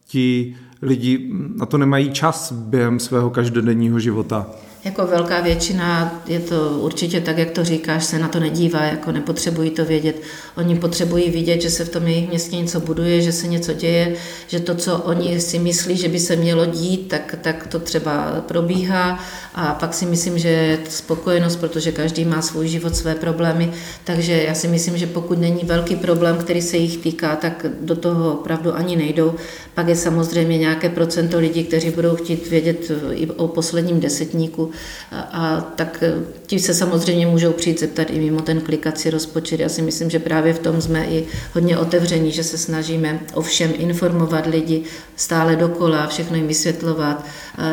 A: ti lidi na to nemají čas během svého každodenního života.
B: Jako velká většina je to určitě tak, jak to říkáš, se na to nedívá, jako nepotřebují to vědět. Oni potřebují vidět, že se v tom jejich městě něco buduje, že se něco děje, že to, co oni si myslí, že by se mělo dít, tak, tak to třeba probíhá a pak si myslím, že je spokojenost, protože každý má svůj život, své problémy, takže já si myslím, že pokud není velký problém, který se jich týká, tak do toho opravdu ani nejdou. Pak je samozřejmě nějaké procento lidí, kteří budou chtít vědět i o posledním desetníku, A, a tak ti se samozřejmě můžou přijít zeptat i mimo ten klikací rozpočet. Já si myslím, že právě v tom jsme i hodně otevření, že se snažíme o všem informovat lidi stále dokola, všechno jim vysvětlovat,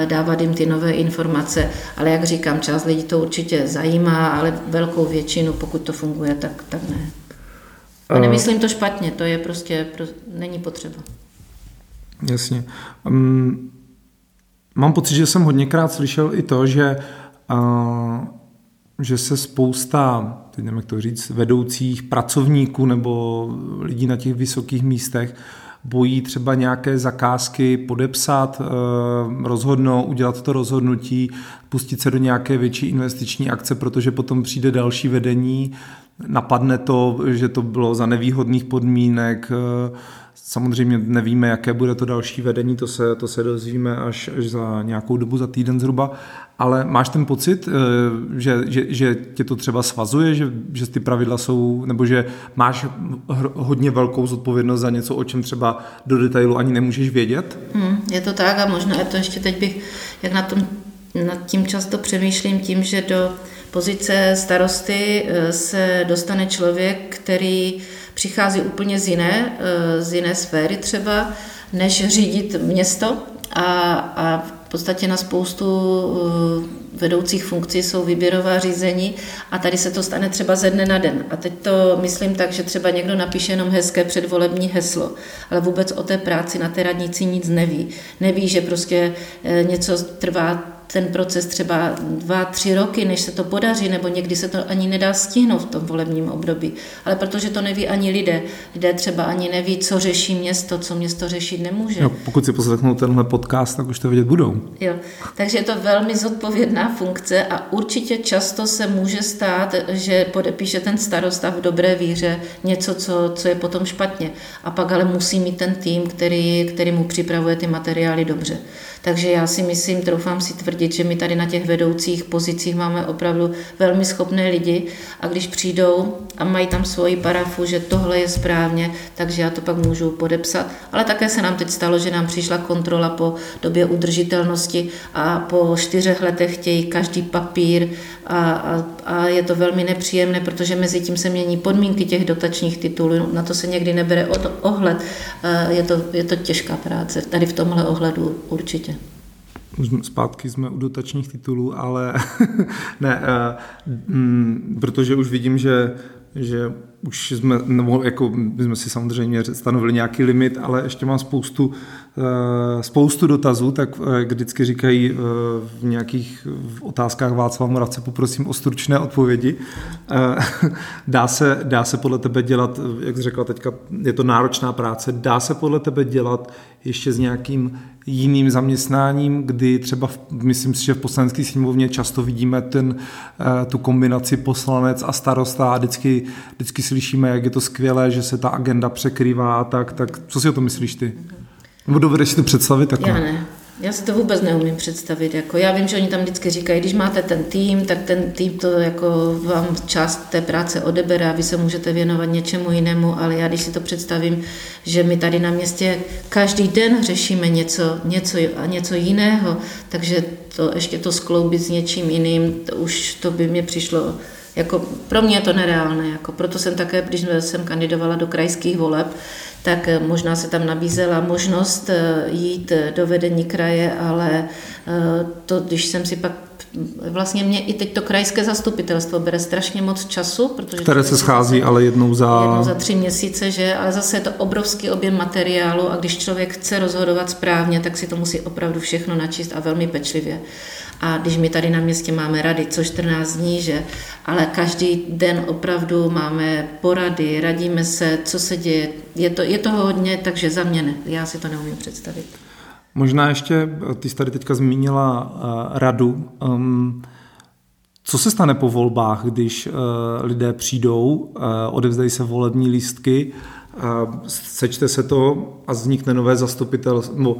B: dávat jim ty nové informace. Ale jak říkám, část lidí to určitě zajímá, ale velkou většinu, pokud to funguje, tak, tak ne. A nemyslím to špatně, to je prostě, pro, není potřeba.
A: Jasně. Um, mám pocit, že jsem hodněkrát slyšel i to, že, uh, že se spousta, teď nevím, jak to říct, vedoucích pracovníků nebo lidí na těch vysokých místech bojí třeba nějaké zakázky podepsat, rozhodnout, udělat to rozhodnutí, pustit se do nějaké větší investiční akce, protože potom přijde další vedení, napadne to, že to bylo za nevýhodných podmínek, Samozřejmě nevíme, jaké bude to další vedení, to se, to se dozvíme až, až za nějakou dobu, za týden zhruba, ale máš ten pocit, eh, že, že, že tě to třeba svazuje, že, že ty pravidla jsou, nebo že máš hodně velkou zodpovědnost za něco, o čem třeba do detailu ani nemůžeš vědět?
B: Hmm, je to tak a možná je to ještě teď bych, jak na tom, nad tím často přemýšlím tím, že do pozice starosty eh, se dostane člověk, který přichází úplně z jiné, eh, z jiné sféry třeba, než řídit město a, a v podstatě na spoustu eh, vedoucích funkcí jsou výběrová řízení a tady se to stane třeba ze dne na den. A teď to myslím tak, že třeba někdo napíše jenom hezké předvolební heslo, ale vůbec o té práci na té radnici nic neví. Neví, že prostě něco trvá ten proces třeba dva, tři roky, než se to podaří, nebo někdy se to ani nedá stihnout v tom volebním období. Ale protože to neví ani lidé. Lidé třeba ani neví, co řeší město, co město řešit nemůže.
A: No, pokud si poslechnou tenhle podcast, tak už to vědět budou.
B: Jo, takže je to velmi zodpovědná funkce a určitě často se může stát, že podepíše ten starosta v dobré víře něco, co, co je potom špatně. A pak ale musí mít ten tým, který, který mu připravuje ty materiály dobře. Takže já si myslím, troufám si tvrdit, že my tady na těch vedoucích pozicích máme opravdu velmi schopné lidi a když přijdou a mají tam svoji parafu, že tohle je správně, takže já to pak můžu podepsat. Ale také se nám teď stalo, že nám přišla kontrola po době udržitelnosti a po čtyřech letech chtějí každý papír a, a, a je to velmi nepříjemné, protože mezi tím se mění podmínky těch dotačních titulů, na to se někdy nebere ohled. Je to, je to těžká práce, tady v tomhle ohledu určitě.
A: Už zpátky jsme u dotačních titulů, ale ne, uh, protože už vidím, že že už jsme, nebo jako my jsme si samozřejmě stanovili nějaký limit, ale ještě mám spoustu, eh, spoustu dotazů, tak eh, vždycky říkají v nějakých otázkách Václava Moravce, poprosím o stručné odpovědi. Dá se, dá se podle tebe dělat, jak jsi řekla teďka, je to náročná práce, dá se podle tebe dělat ještě s nějakým jiným zaměstnáním, kdy třeba, v, myslím si, že v poslanecké sněmovně často vidíme ten, eh, tu kombinaci poslanec a starosta a vždycky, vždycky slyšíme, jak je to skvělé, že se ta agenda překrývá, tak, tak co si o to myslíš ty? Nebo dovedeš si to představit?
B: Takhle? Já ne. Já si to vůbec neumím představit. Jako já vím, že oni tam vždycky říkají, když máte ten tým, tak ten tým to jako vám část té práce odebere a vy se můžete věnovat něčemu jinému, ale já když si to představím, že my tady na městě každý den řešíme něco, něco něco jiného, takže to ještě to skloubit s něčím jiným, to už to by mě přišlo jako pro mě je to nereálné. Jako proto jsem také, když jsem kandidovala do krajských voleb, tak eh, možná se tam nabízela možnost eh, jít eh, do vedení kraje, ale to, když jsem si pak vlastně mě i teď to krajské zastupitelstvo bere strašně moc času,
A: protože které se schází ale jednou za...
B: jednou za tři měsíce, že, ale zase je to obrovský objem materiálu a když člověk chce rozhodovat správně, tak si to musí opravdu všechno načíst a velmi pečlivě. A když my tady na městě máme rady, co 14 dní, že, ale každý den opravdu máme porady, radíme se, co se děje. Je to, je toho hodně, takže za mě ne. Já si to neumím představit.
A: Možná ještě, ty jsi tady teďka zmínila uh, radu. Um, co se stane po volbách, když uh, lidé přijdou, uh, odevzdají se volební lístky, uh, sečte se to a vznikne nové zastupitelstvo,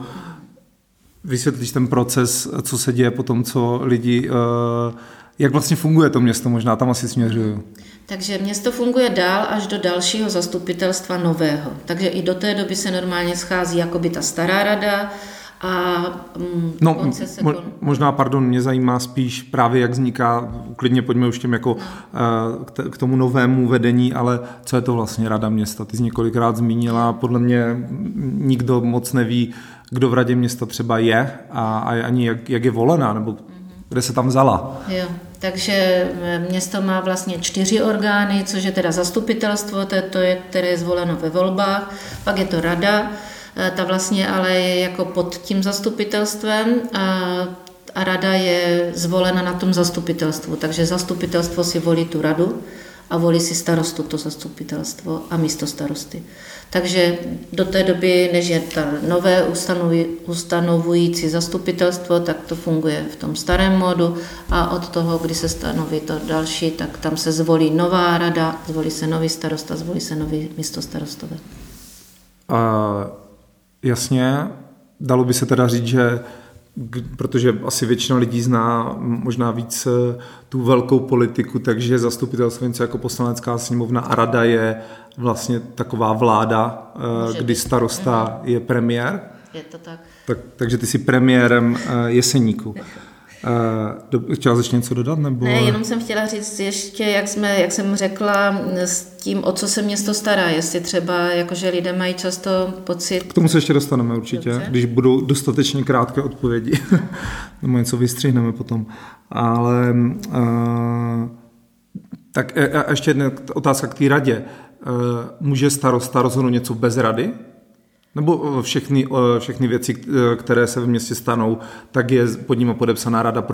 A: vysvětlíš ten proces, co se děje po tom, co lidi, uh, jak vlastně funguje to město, možná tam asi směřuju.
B: Takže město funguje dál až do dalšího zastupitelstva nového. Takže i do té doby se normálně schází jakoby ta stará rada, a
A: mm, no, se mo, možná, pardon, mě zajímá spíš právě, jak vzniká, klidně pojďme už těm jako no. k, k tomu novému vedení, ale co je to vlastně Rada města? Ty jsi několikrát zmínila, podle mě nikdo moc neví, kdo v Radě města třeba je a, a ani jak, jak je volená, nebo kde se tam vzala.
B: Jo. Takže město má vlastně čtyři orgány, což je teda zastupitelstvo, to je, to které je zvoleno ve volbách, pak je to rada, Eh, ta vlastně ale je jako pod tím zastupitelstvem a, a rada je zvolena na tom zastupitelstvu, takže zastupitelstvo si volí tu radu a volí si starostu to zastupitelstvo a místo starosty. Takže do té doby, než je ta nové ustanovující zastupitelstvo, tak to funguje v tom starém modu a od toho, kdy se stanoví to další, tak tam se zvolí nová rada, zvolí se nový starosta, zvolí se nový místo starostové.
A: A Jasně, dalo by se teda říct, že protože asi většina lidí zná možná víc eh, tu velkou politiku, takže zastupitelstvo něco jako poslanecká sněmovna a rada je vlastně taková vláda, eh, Může kdy starosta mm-hmm. je premiér.
B: Je to tak.
A: tak. Takže ty jsi premiérem eh, Jeseníku. Uh, chtěla jsi něco dodat? Nebo...
B: Ne, jenom jsem chtěla říct ještě, jak, jsme, jak jsem řekla, s tím, o co se město stará, jestli třeba, jakože lidé mají často pocit...
A: K tomu se ještě dostaneme určitě, Dobře. když budou dostatečně krátké odpovědi. nebo něco vystřihneme potom. Ale uh, tak a, a ještě jedna otázka k té radě. Uh, může starosta rozhodnout něco bez rady? Nebo všechny, všechny věci, které se v městě stanou, tak je pod nimi podepsaná rada.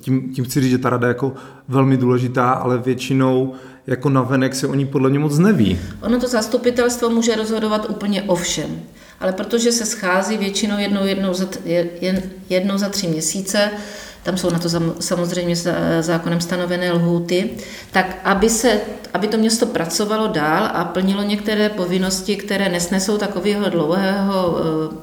A: Tím, tím chci říct, že ta rada je jako velmi důležitá, ale většinou jako navenek se o ní podle mě moc neví.
B: Ono to zastupitelstvo může rozhodovat úplně o všem. Ale protože se schází většinou jednou, jednou, za, jednou za tři měsíce, tam jsou na to samozřejmě zákonem stanovené lhůty, tak aby, se, aby to město pracovalo dál a plnilo některé povinnosti, které nesnesou takového dlouhého,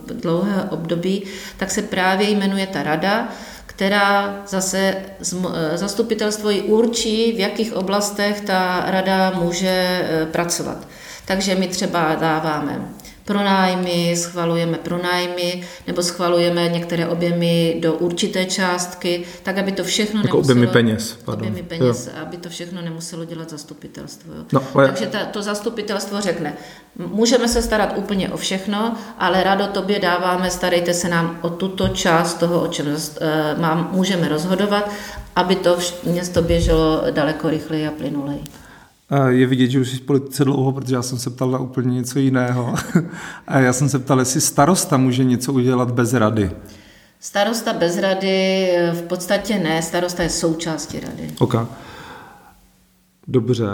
B: eh, dlouhého období, tak se právě jmenuje ta rada, která zase eh, zastupitelstvo ji určí, v jakých oblastech ta rada může eh, pracovat. Takže my třeba dáváme pronájmy, schvalujeme pronájmy nebo schvalujeme některé objemy do určité částky, tak aby to všechno
A: jako nemuselo... objemy peněz.
B: Pardon. Objemy peněz, jo. aby to všechno nemuselo dělat zastupitelstvo. Jo. No, ale... Takže ta, to zastupitelstvo řekne, můžeme se starat úplně o všechno, ale rado tobě dáváme, starejte se nám o tuto část toho, o čem uh, mám, můžeme rozhodovat, aby to město běželo daleko rychleji a plynuleji.
A: Je vidět, že už jsi v politice dlouho, protože já jsem se ptal na úplně něco jiného. A já jsem se ptal, jestli starosta může něco udělat bez rady.
B: Starosta bez rady v podstatě ne, starosta je součástí rady.
A: Ok. Dobře.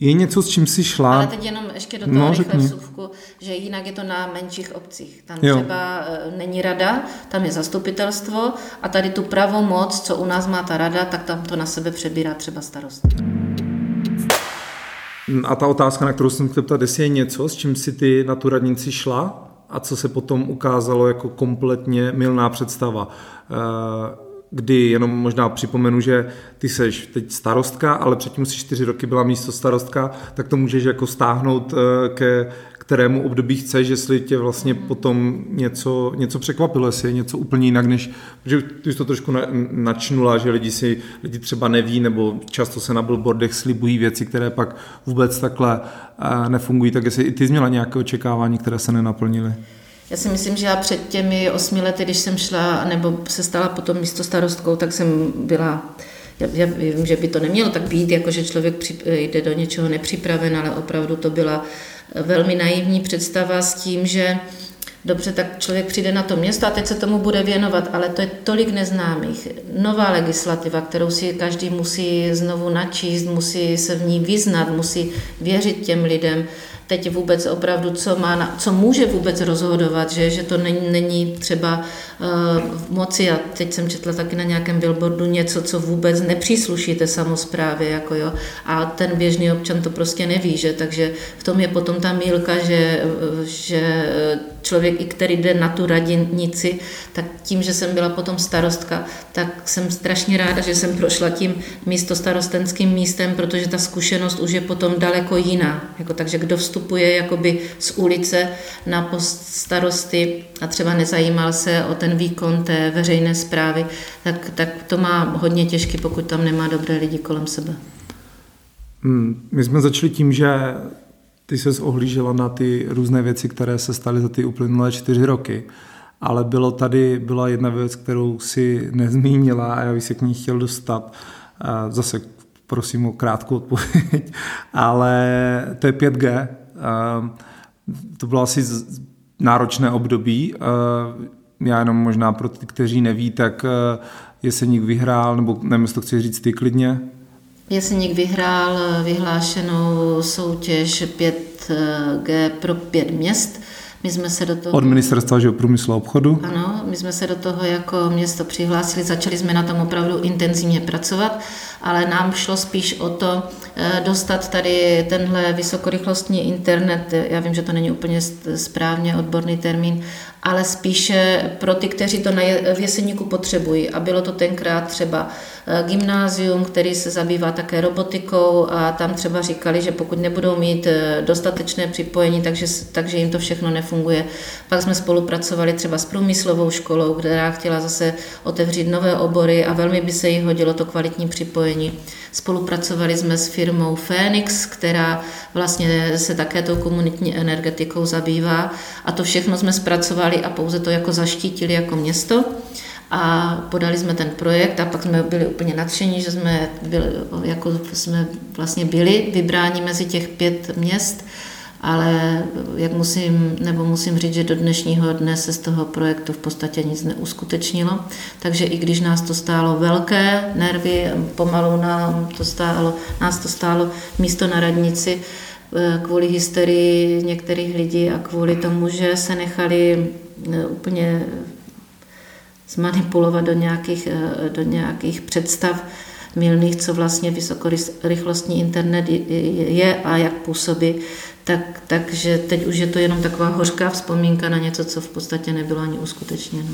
A: Je něco, s čím si šla?
B: Ale teď jenom ještě do toho no, rychle vsuvku, že jinak je to na menších obcích. Tam jo. třeba e, není rada, tam je zastupitelstvo a tady tu pravomoc, co u nás má ta rada, tak tam to na sebe přebírá třeba starosta.
A: A ta otázka, na kterou jsem chtěl ptat, jestli je něco, s čím si ty na tu radnici šla a co se potom ukázalo jako kompletně milná představa. Eh, kdy jenom možná připomenu, že ty seš teď starostka, ale předtím si čtyři roky byla místo starostka, tak to můžeš jako stáhnout eh, ke kterému období chceš, jestli tě vlastně potom něco, něco překvapilo, jestli je něco úplně jinak, než, že ty jsi to trošku načnula, že lidi si, lidi třeba neví, nebo často se na billboardech slibují věci, které pak vůbec takhle eh, nefungují, tak jestli i ty jsi měla nějaké očekávání, které se nenaplnily.
B: Já si myslím, že já před těmi osmi lety, když jsem šla, nebo se stala potom místo starostkou, tak jsem byla já, já vím, že by to nemělo tak být, jako že člověk při, jde do něčeho nepřipraven, ale opravdu to byla velmi naivní představa s tím, že dobře, tak člověk přijde na to město a teď se tomu bude věnovat, ale to je tolik neznámých. Nová legislativa, kterou si každý musí znovu načíst, musí se v ní vyznat, musí věřit těm lidem. Teď vůbec opravdu, co, má, co může vůbec rozhodovat, že, že to není, není třeba moci a teď jsem četla taky na nějakém billboardu něco, co vůbec nepřísluší té samozprávě, jako jo, a ten běžný občan to prostě neví, že, takže v tom je potom ta mílka, že, že člověk, i který jde na tu radinici, tak tím, že jsem byla potom starostka, tak jsem strašně ráda, že jsem prošla tím místo starostenským místem, protože ta zkušenost už je potom daleko jiná. Jako, takže kdo vstupuje jakoby z ulice na post starosty a třeba nezajímal se o ten výkon té veřejné zprávy, tak, tak to má hodně těžký, pokud tam nemá dobré lidi kolem sebe.
A: Hmm, my jsme začali tím, že ty se ohlížela na ty různé věci, které se staly za ty uplynulé čtyři roky. Ale bylo tady, byla jedna věc, kterou si nezmínila a já bych se k ní chtěl dostat. Zase prosím o krátkou odpověď, ale to je 5G. To bylo asi náročné období. Já jenom možná pro ty, kteří neví, tak Jeseník vyhrál, nebo nevím, jestli to chci říct ty klidně.
B: Jeseník vyhrál vyhlášenou soutěž 5G pro pět měst.
A: My jsme se do toho... Od ministerstva že průmyslu a obchodu?
B: Ano, my jsme se do toho jako město přihlásili, začali jsme na tom opravdu intenzivně pracovat, ale nám šlo spíš o to eh, dostat tady tenhle vysokorychlostní internet, já vím, že to není úplně správně odborný termín, ale spíše pro ty, kteří to na Jeseníku potřebují. A bylo to tenkrát třeba gymnázium, který se zabývá také robotikou a tam třeba říkali, že pokud nebudou mít eh, dostatečné připojení, takže, takže jim to všechno nefunguje. Pak jsme spolupracovali třeba s průmyslovou školou, která chtěla zase otevřít nové obory a velmi by se jí hodilo to kvalitní připojení. Spolupracovali jsme s firmou Phoenix, která vlastně se také tou komunitní energetikou zabývá a to všechno jsme zpracovali a pouze to jako zaštítili jako město a podali jsme ten projekt a pak jsme byli úplně nadšení, že jsme, byli, jako jsme vlastně byli vybráni mezi těch pět měst ale jak musím, nebo musím říct, že do dnešního dne se z toho projektu v podstatě nic neuskutečnilo. Takže i když nás to stálo velké nervy, pomalu nám to stálo, nás to stálo místo na radnici, eh, kvůli hysterii některých lidí a kvůli tomu, že se nechali eh, úplně zmanipulovat do nějakých, eh, do nějakých představ milných, co vlastně vysokorychlostní internet je a jak působí, tak, takže teď už je to jenom taková hořká vzpomínka na něco, co v podstatě nebylo ani uskutečněno.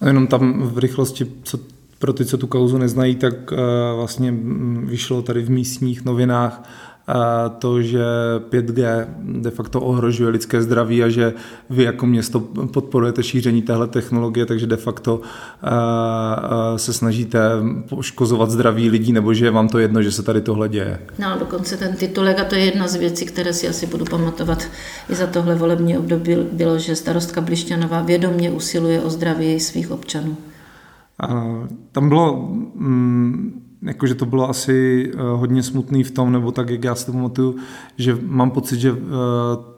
A: A jenom tam v rychlosti, co pro ty, co tu kauzu neznají, tak uh, vlastně vyšlo tady v místních novinách to, že 5G de facto ohrožuje lidské zdraví a že vy jako město podporujete šíření téhle technologie, takže de facto se snažíte poškozovat zdraví lidí, nebo že je vám to jedno, že se tady tohle děje?
B: No, dokonce ten titulek, a to je jedna z věcí, které si asi budu pamatovat i za tohle volební období, bylo, že starostka Blišťanová vědomě usiluje o zdraví svých občanů.
A: A tam bylo mm, jakože to bylo asi eh, hodně smutný v tom, nebo tak, jak já si to pamatuju, že mám pocit, že eh,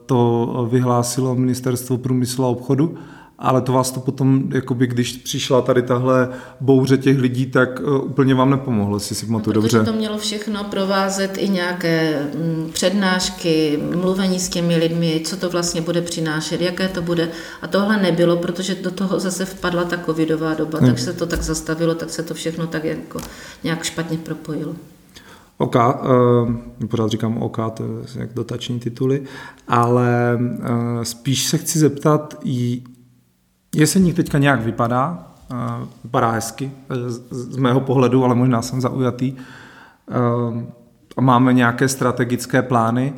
A: to vyhlásilo ministerstvo průmyslu a obchodu ale to vás to potom, jakoby, když přišla tady tahle bouře těch lidí, tak uh, úplně vám nepomohlo, jestli si pamatuju no, dobře.
B: to mělo všechno provázet i nějaké mm, přednášky, mluvení s těmi lidmi, co to vlastně bude přinášet, jaké to bude. A tohle nebylo, protože do toho zase vpadla ta covidová doba, hmm. tak se to tak zastavilo, tak se to všechno tak jako nějak špatně propojilo.
A: OK, uh, pořád říkám OK, to je jak dotační tituly, ale uh, spíš se chci zeptat, Jeseník teďka nějak vypadá, eh, vypadá hezky eh, z mého pohledu, ale možná jsem zaujatý. Eh, máme nějaké strategické plány.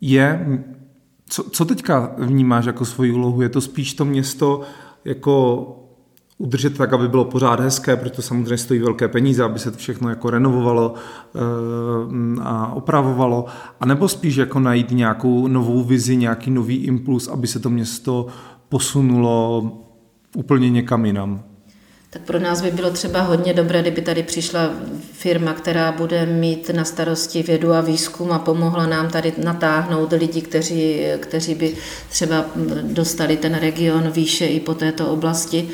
A: Je, co, co teďka vnímáš jako svoji úlohu? Je to spíš to město jako udržet tak, aby bylo pořád hezké, protože to samozřejmě stojí velké peníze, aby se to všechno jako renovovalo a opravovalo, a nebo spíš jako najít nějakou novou vizi, nějaký nový impuls, aby se to město posunulo úplně někam jinam.
B: Tak pro nás by bylo třeba hodně dobré, kdyby tady přišla firma, která bude mít na starosti vědu a výzkum a pomohla nám tady natáhnout lidi, kteří, kteří by třeba dostali ten region výše i po této oblasti.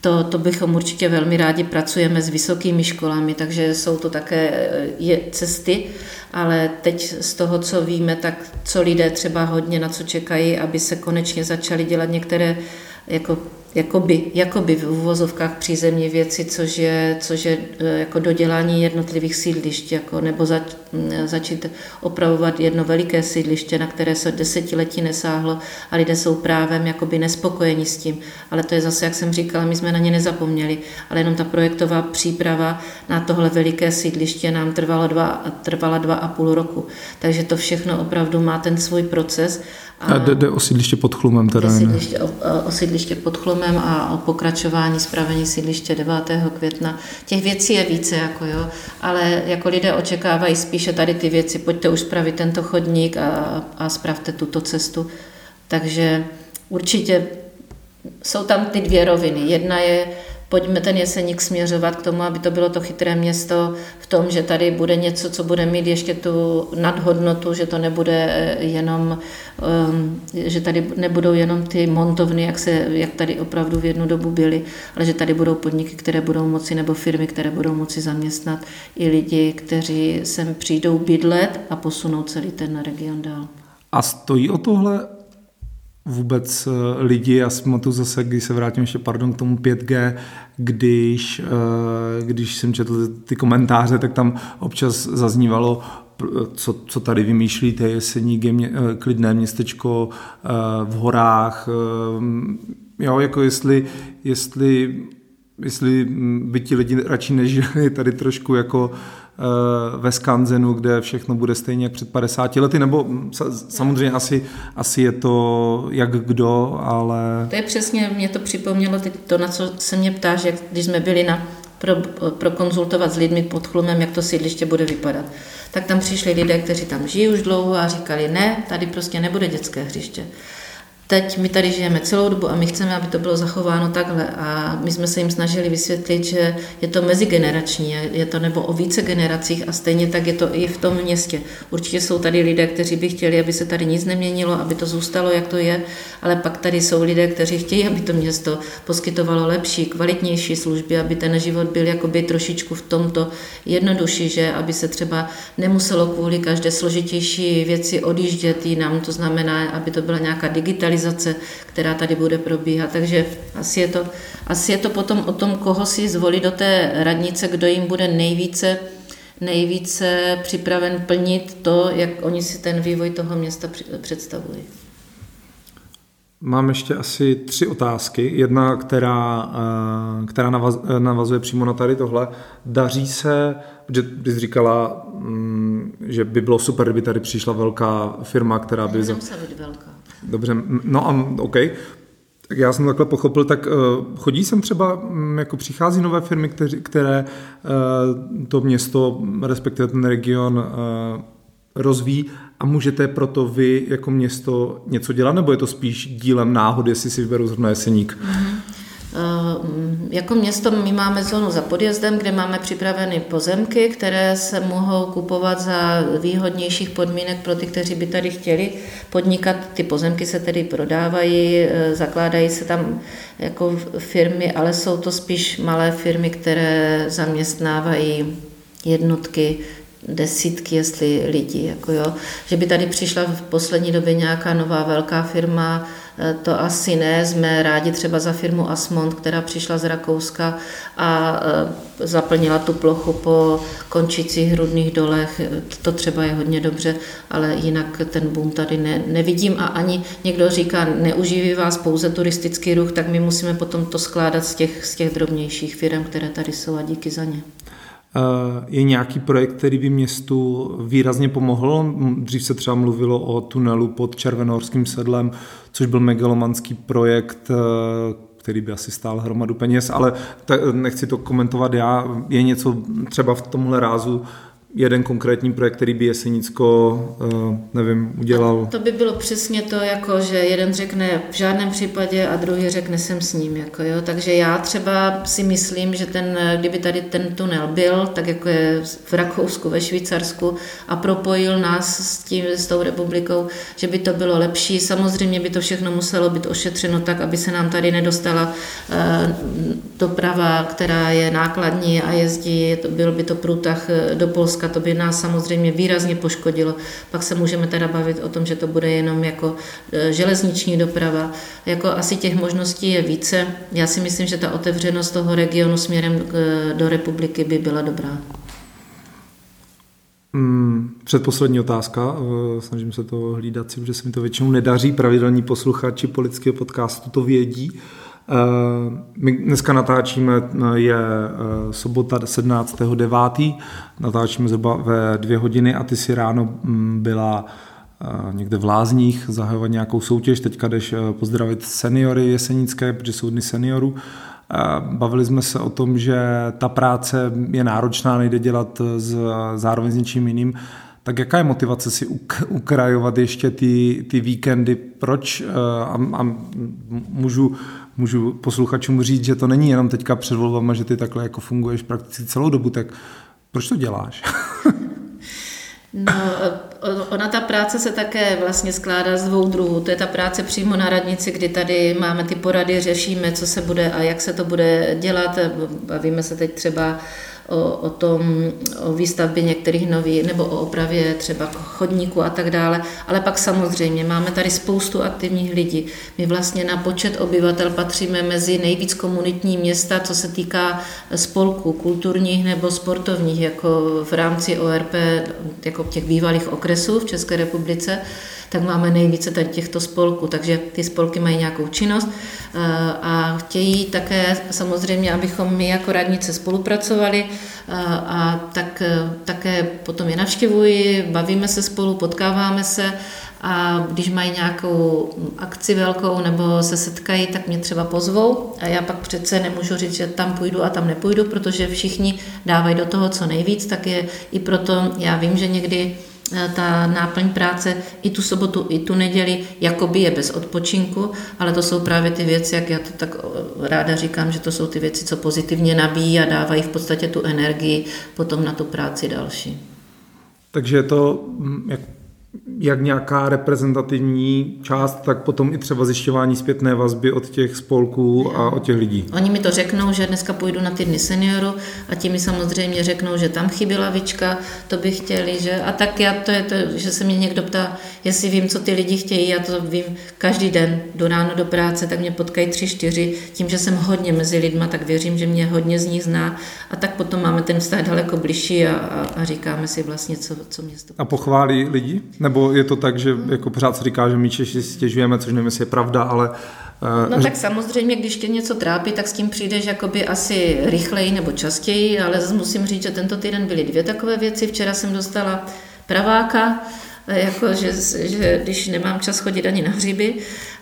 B: To, to bychom určitě velmi rádi pracujeme s vysokými školami, takže jsou to také je, cesty, ale teď z toho, co víme, tak co lidé třeba hodně na co čekají, aby se konečně začaly dělat některé jako jakoby, jakoby v uvozovkách přízemní věci, což je, což je e, jako dodělání jednotlivých sídlišť, jako, nebo zač, začít opravovat jedno veliké sídliště, na které se desetiletí nesáhlo a lidé jsou právem jakoby nespokojeni s tím. Ale to je zase, jak jsem říkala, my jsme na ně nezapomněli, ale jenom ta projektová příprava na tohle veliké sídliště nám trvala dva, trvala dva a půl roku. Takže to všechno opravdu má ten svůj proces
A: a jde, jde o sídliště pod Chlumem teda?
B: Sídliště, o, o sídliště pod Chlumem a o pokračování spravení sídliště 9. května. Těch věcí je více, jako jo, ale jako lidé očekávají spíše tady ty věci, pojďte už spravit tento chodník a, a spravte tuto cestu. Takže určitě jsou tam ty dvě roviny. Jedna je pojďme ten Jeseník směřovat k tomu, aby to bylo to chytré město v tom, že tady bude něco, co bude mít ještě tu nadhodnotu, že to nebude eh, jenom, ehm, že tady nebudou jenom ty montovny, jak, se, jak tady opravdu v jednu dobu byly, ale že tady budou podniky, které budou moci, nebo firmy, které budou moci zaměstnat i lidi, kteří sem přijdou bydlet a posunou celý ten region dál.
A: A stojí o tohle vůbec eh, lidi, já si pamatuju zase, když se vrátím ještě, pardon, k tomu 5G, když, eh, když jsem četl ty komentáře, tak tam občas zaznívalo, co, co tady vymýšlíte, Jeseník je mě, eh, klidné městečko v horách, jo, jako jestli, jestli, jestli by ti lidi radši nežili tady trošku jako ve Skanzenu, kde všechno bude stejně jak před 50 lety, nebo samozřejmě asi, asi je to jak kdo, ale...
B: To je přesně, mě to připomnělo teď to, na co se mě ptáš, jak, když jsme byli na, pro, pro konzultovat s lidmi pod Chlumem, jak to sídliště bude vypadat. Tak tam přišli lidé, kteří tam žijí už dlouho a říkali, ne, tady prostě nebude dětské hřiště. Teď my tady žijeme celou dobu a my chceme, aby to bylo zachováno takhle. A my jsme se jim snažili vysvětlit, že je to mezigenerační, je to nebo o více generacích a stejně tak je to i v tom městě. Určitě jsou tady lidé, kteří by chtěli, aby se tady nic neměnilo, aby to zůstalo, jak to je, ale pak tady jsou lidé, kteří chtějí, aby to město poskytovalo lepší, kvalitnější služby, aby ten život byl jakoby trošičku v tomto jednodušší, že aby se třeba nemuselo kvůli každé složitější věci odjíždět jinam, to znamená, aby to byla nějaká digitalizace digitalizace, která tady bude probíhat. Takže asi je to, asi je to potom o tom, koho si zvolit do té radnice, kdo jim bude nejvíce nejvíce připraven plnit to, jak oni si ten vývoj toho města představují.
A: Mám ještě asi tři otázky. Jedna, která, eh, která navazuje přímo na tady tohle. Daří se, že jsi říkala, mm, že by bylo super, kdyby tady přišla velká firma, která by...
B: Být velká.
A: Dobře, no a OK. Tak já jsem takhle pochopil, tak uh, chodí sem třeba, um, jako přichází nové firmy, které, které uh, to město, respektive ten region uh, rozvíjí a můžete proto vy jako město něco dělat, nebo je to spíš dílem náhody, jestli si vyberu zrovna Jeseník? Mm-hmm.
B: Eh, jako město my máme zónu za podjezdem, kde máme připraveny pozemky, které se mohou kupovat za výhodnějších podmínek pro ty, kteří by tady chtěli podnikat. Ty pozemky se tedy prodávají, eh, zakládají se tam jako firmy, ale jsou to spíš malé firmy, které zaměstnávají jednotky desítky, jestli lidí. Jako jo. Že by tady přišla v poslední době nějaká nová velká firma, to asi ne. Jsme rádi třeba za firmu Asmont, která přišla z Rakouska a eh, zaplnila tu plochu po končících hrudných dolech. To třeba je hodně dobře, ale jinak ten boom tady ne, nevidím a ani někdo říká, neuživí vás pouze turistický ruch, tak my musíme potom to skládat z těch, z těch drobnějších firm, které tady jsou a díky za ně.
A: Eh, je nějaký projekt, který by městu výrazně pomohl? Dřív se třeba mluvilo o tunelu pod Červenohorským sedlem, což byl megalomanský projekt, eh, který by asi stál hromadu peněz, ale nechci to komentovat já. Je něco třeba v tomhle rázu, jeden konkrétní projekt, který by Jesenicko, eh, nevím, udělal.
B: To by bylo přesně to, jako že jeden řekne v žádném případě a druhý řekne jsem s ním. Jako jo. Takže já třeba si myslím, že ten, kdyby tady ten tunel byl, tak jako je v Rakousku, ve Švýcarsku a propojil nás s tím, s tou republikou, že by to bylo lepší. Samozřejmě by to všechno muselo být ošetřeno tak, aby se nám tady nedostala uh, doprava, která je nákladní a jezdí, byl by to průtah eh, do Polska Polska, to by nás samozřejmě výrazně poškodilo. Pak se můžeme teda bavit o tom, že to bude jenom jako e, železniční doprava. Jako asi těch možností je více. Já si myslím, že ta otevřenost toho regionu směrem e, do republiky by byla dobrá.
A: Hmm, předposlední otázka, e, snažím se to hlídat si, protože se mi to většinou nedaří, pravidelní posluchači politického podcastu to vědí. Eh, my dneska natáčíme, eh, je eh, sobota 17.9. Natáčíme zhruba ve dvě hodiny a ty si ráno mm, byla někde v Lázních zahajovat nějakou soutěž. Teďka jdeš pozdravit seniory jesenické, protože jsou dny seniorů. Bavili jsme se o tom, že ta práce je náročná, nejde dělat z, zároveň s něčím jiným. Tak jaká je motivace si ukrajovat ještě ty, ty víkendy? Proč? A, a můžu, můžu posluchačům říct, že to není jenom teďka před volbama, že ty takhle jako funguješ prakticky celou dobu, tak proč to děláš?
B: No, ona ta práce se také vlastně skládá z dvou druhů. To je ta práce přímo na radnici, kdy tady máme ty porady, řešíme, co se bude a jak se to bude dělat. Bavíme se teď třeba o, o tom, o výstavbě některých nových, nebo o opravě třeba chodníků a tak dále. Ale pak samozřejmě máme tady spoustu aktivních lidí. My vlastně na počet obyvatel patříme mezi nejvíc komunitní města, co se týká spolků kulturních nebo sportovních, jako v rámci ORP, jako těch bývalých okresů v České republice tak máme nejvíce tady těchto spolků, takže ty spolky mají nějakou činnost eh, a chtějí také samozřejmě, abychom my jako radnice spolupracovali eh, a tak eh, také potom je navštěvuji, bavíme se spolu, potkáváme se a když mají nějakou akci velkou nebo se setkají, tak mě třeba pozvou. A já pak přece nemůžu říct, že tam půjdu a tam nepůjdu, protože všichni dávají do toho co nejvíc, tak je i proto, já vím, že někdy ta náplň práce i tu sobotu, i tu neděli, jakoby je bez odpočinku, ale to jsou právě ty věci, jak já to tak eh, ráda říkám, že to jsou ty věci, co pozitivně nabíjí a dávají v podstatě tu energii potom na tu práci další.
A: Takže je to mm, jak jak nějaká reprezentativní část, tak potom i třeba zjišťování zpětné vazby od těch spolků a od těch lidí.
B: Oni mi to řeknou, že dneska půjdu na ty dny senioru a ti mi samozřejmě řeknou, že tam chybí lavička, to by chtěli, že a tak já to je to, že se mě někdo ptá, jestli vím, co ty lidi chtějí, já to vím každý den, do ráno do práce, tak mě potkají tři, čtyři, tím, že jsem hodně mezi lidma, tak věřím, že mě hodně z nich zná a tak potom máme ten vztah daleko bližší a, a, a říkáme si vlastně, co, co město.
A: A pochválí lidi? Nebo je to tak, že jako pořád se říká, že my Češi si stěžujeme, což nevím, jestli je pravda, ale...
B: Uh, no tak samozřejmě, když tě něco trápí, tak s tím přijdeš jakoby asi rychleji nebo častěji, ale zase musím říct, že tento týden byly dvě takové věci. Včera jsem dostala praváka, eh, jako že, že když nemám čas chodit ani na hříby,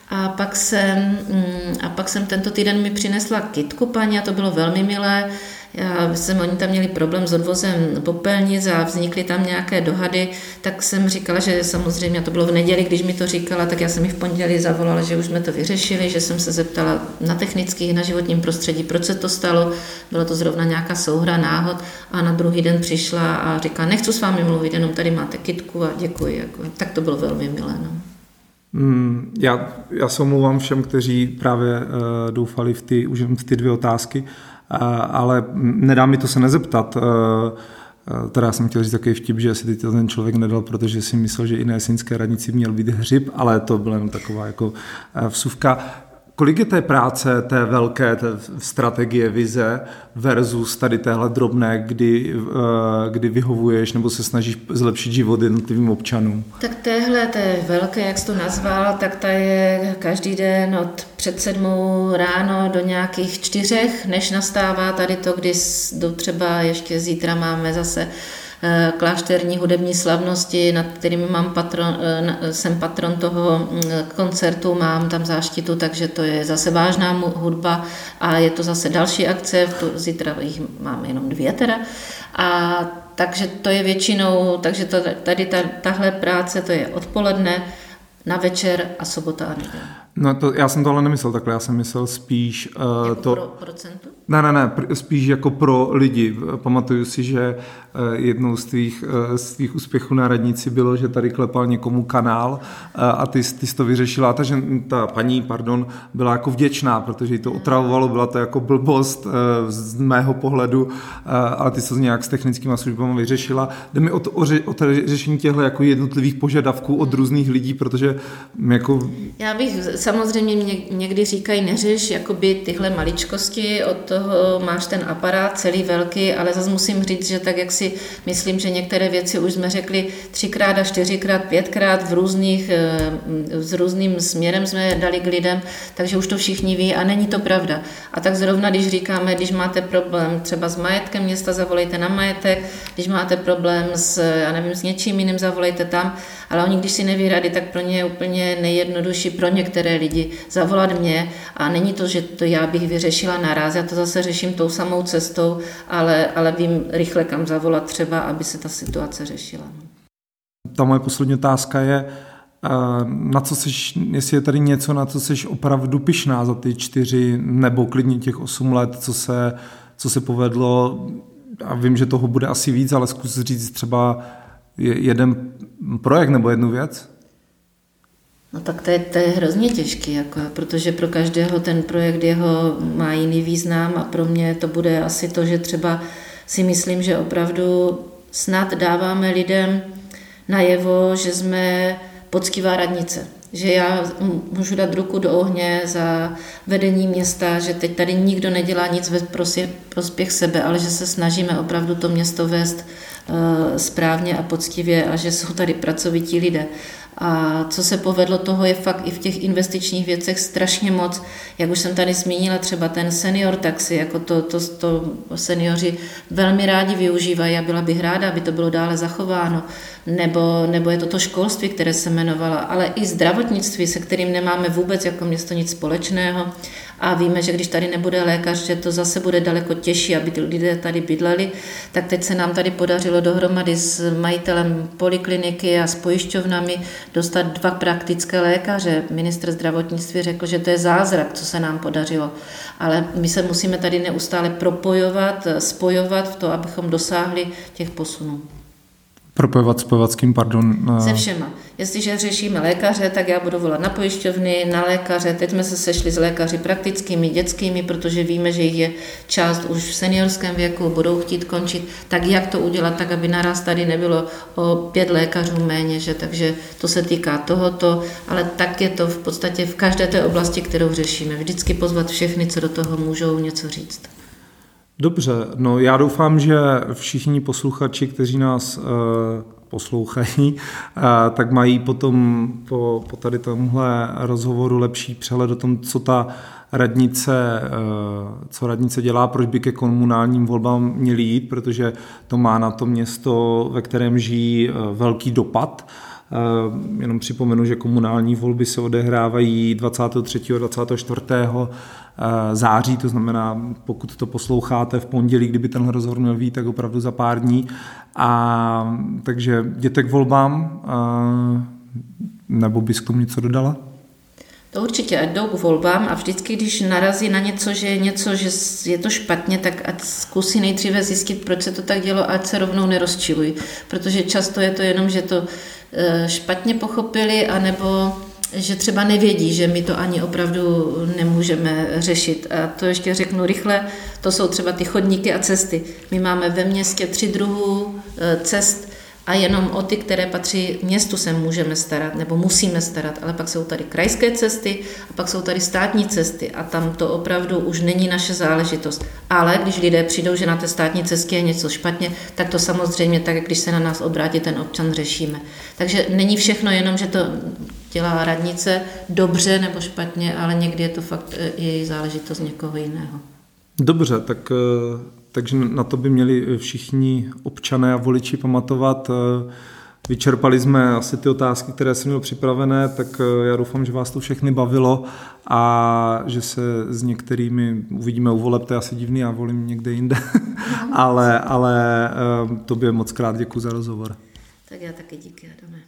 B: a pak jsem, mm, a pak jsem tento týden mi přinesla kitku paní a to bylo velmi milé. Já jsem, oni tam měli problém s odvozem popelnic a vznikly tam nějaké dohady, tak jsem říkala, že samozřejmě, to bylo v neděli, když mi to říkala, tak já jsem mi v pondělí zavolala, že už jsme to vyřešili, že jsem se zeptala na technických, na životním prostředí, proč se to stalo. Bylo to zrovna nějaká souhra, náhod a na druhý den přišla a říká, nechci s vámi mluvit, jenom tady máte kitku a děkuji. Jako. Tak to bylo velmi milé. No.
A: Hmm, já, já se omlouvám všem, kteří právě uh, doufali v ty, už v ty dvě otázky, uh, ale nedá mi to se nezeptat. Uh, Teda jsem chtěl říct takový vtip, že si to ten člověk nedal, protože si myslel, že i na jesenské radnici měl být hřib, ale to byla jenom taková jako vsuvka. Kolik je té práce, té velké té strategie, vize versus tady téhle drobné, kdy, eh, kdy vyhovuješ nebo se snažíš zlepšit život jednotlivým občanům?
B: Tak téhle, té velké, jak jsi to nazval, tak ta je každý den od před sedmou ráno do nějakých čtyřech, než nastává tady to, kdy třeba ještě zítra máme zase Eh, klášterní hudební slavnosti, nad kterými mám patron, eh, jsem patron toho mm, koncertu, mám tam záštitu, takže to je zase vážná hudba a je to zase další akce, zítra jich máme jenom dvě teda. A takže to je většinou, takže to, tady ta, tahle práce to je odpoledne, na večer a sobota a neděle.
A: No to, já jsem to ale nemyslel takhle, já jsem myslel spíš
B: uh, jako to... Pro procentu?
A: Ne, ne, ne, spíš jako pro lidi. Pamatuju si, že uh, jednou z tvých, uh, z tvých úspěchů na radnici bylo, že tady klepal někomu kanál uh, a ty, ty jsi to vyřešila. Ta, že, ta paní, pardon, byla jako vděčná, protože jí to otravovalo, byla to jako blbost z mého pohledu, ale ty jsi to nějak s technickými službami vyřešila. Jde mi o to, o, ře, o to řešení těchto jako jednotlivých požadavků od různých lidí, protože jako...
B: Já bych samozřejmě mě, někdy říkají, neřeš jakoby tyhle maličkosti, od toho máš ten aparát celý velký, ale zase musím říct, že tak jak si myslím, že některé věci už jsme řekli třikrát a čtyřikrát, pětkrát v různých, eh, s různým směrem jsme dali k lidem, takže už to všichni ví a není to pravda. A tak zrovna, když říkáme, když máte problém třeba s majetkem města, zavolejte na majetek, když máte problém s, já nevím, s něčím jiným, zavolejte tam, ale oni, když si neví rady, tak pro ně je úplně nejjednodušší pro některé lidi zavolat mě a není to, že to já bych vyřešila naraz, já to zase řeším tou samou cestou, ale, ale vím rychle kam zavolat třeba, aby se ta situace řešila.
A: Ta moje poslední otázka je, eh, na co jsi, jestli je tady něco, na co jsi opravdu pišná za ty čtyři nebo klidně těch osm let, co se, co se povedlo a vím, že toho bude asi víc, ale zkus říct třeba jeden projekt nebo jednu věc?
B: No tak to je, to je hrozně těžký, jako, protože pro každého ten projekt jeho má jiný význam a pro mě to bude asi to, že třeba si myslím, že opravdu snad dáváme lidem najevo, že jsme poctivá radnice. Že já můžu dát ruku do ohně za vedení města, že teď tady nikdo nedělá nic ve prospěch sebe, ale že se snažíme opravdu to město vést správně a poctivě a že jsou tady pracovití lidé. A co se povedlo, toho je fakt i v těch investičních věcech strašně moc. Jak už jsem tady zmínila, třeba ten senior taxi, jako to, to, to seniori velmi rádi využívají a byla bych ráda, aby to bylo dále zachováno. Nebo, nebo je to to školství, které se jmenovalo, ale i zdravotnictví, se kterým nemáme vůbec jako město nic společného a víme, že když tady nebude lékař, že to zase bude daleko těžší, aby ty lidé tady bydleli, tak teď se nám tady podařilo dohromady s majitelem polikliniky a s pojišťovnami dostat dva praktické lékaře. Ministr zdravotnictví řekl, že to je zázrak, co se nám podařilo. Ale my se musíme tady neustále propojovat, spojovat v to, abychom dosáhli těch posunů.
A: Propojovat s kým, pardon?
B: Se všema. Jestliže řešíme lékaře, tak já budu volat na pojišťovny, na lékaře. Teď jsme se sešli s lékaři praktickými, dětskými, protože víme, že jich je část už v seniorském věku, budou chtít končit. Tak jak to udělat, tak aby naraz tady nebylo o pět lékařů méně, že? takže to se týká tohoto, ale tak je to v podstatě v každé té oblasti, kterou řešíme. Vždycky pozvat všechny, co do toho můžou něco říct.
A: Dobře, no já doufám, že všichni posluchači, kteří nás uh, poslouchají, uh, tak mají potom po, po tady tomhle rozhovoru lepší přehled o tom, co ta radnice, uh, co radnice dělá, proč by ke komunálním volbám měli jít, protože to má na to město, ve kterém žijí, velký dopad. Jenom připomenu, že komunální volby se odehrávají 23. a 24 Eh, září, to znamená, pokud to posloucháte v pondělí, kdyby tenhle rozhovor měl být, tak opravdu za pár dní. A takže jděte k volbám, eh, nebo bys k tomu něco dodala?
B: To určitě, ať jdou k volbám a vždycky, když narazí na něco, že je něco, že je to špatně, tak ať zkusí nejdříve zjistit, proč se to tak dělo, ať se rovnou nerozčilují. Protože často je to jenom, že to eh, špatně pochopili, anebo že třeba nevědí, že my to ani opravdu nemůžeme řešit. A to ještě řeknu rychle, to jsou třeba ty chodníky a cesty. My máme ve městě tři druhů e, cest a jenom o ty, které patří městu, se můžeme starat nebo musíme starat, ale pak jsou tady krajské cesty a pak jsou tady státní cesty a tam to opravdu už není naše záležitost. Ale když lidé přijdou, že na té státní cestě je něco špatně, tak to samozřejmě tak, když se na nás obrátí ten občan, řešíme. Takže není všechno jenom, že to dělá radnice dobře nebo špatně, ale někdy je to fakt e, její záležitost někoho jiného.
A: Dobře, tak, e, takže na to by měli všichni občané a voliči pamatovat. Vyčerpali jsme asi ty otázky, které jsem měl připravené, tak eh, já doufám, že vás to všechny bavilo a že se s některými uvidíme u voleb, to je asi divný, já volím někde jinde, ale, ale eh, tobě moc krát děkuji za rozhovor.
B: Tak já taky díky, Adame.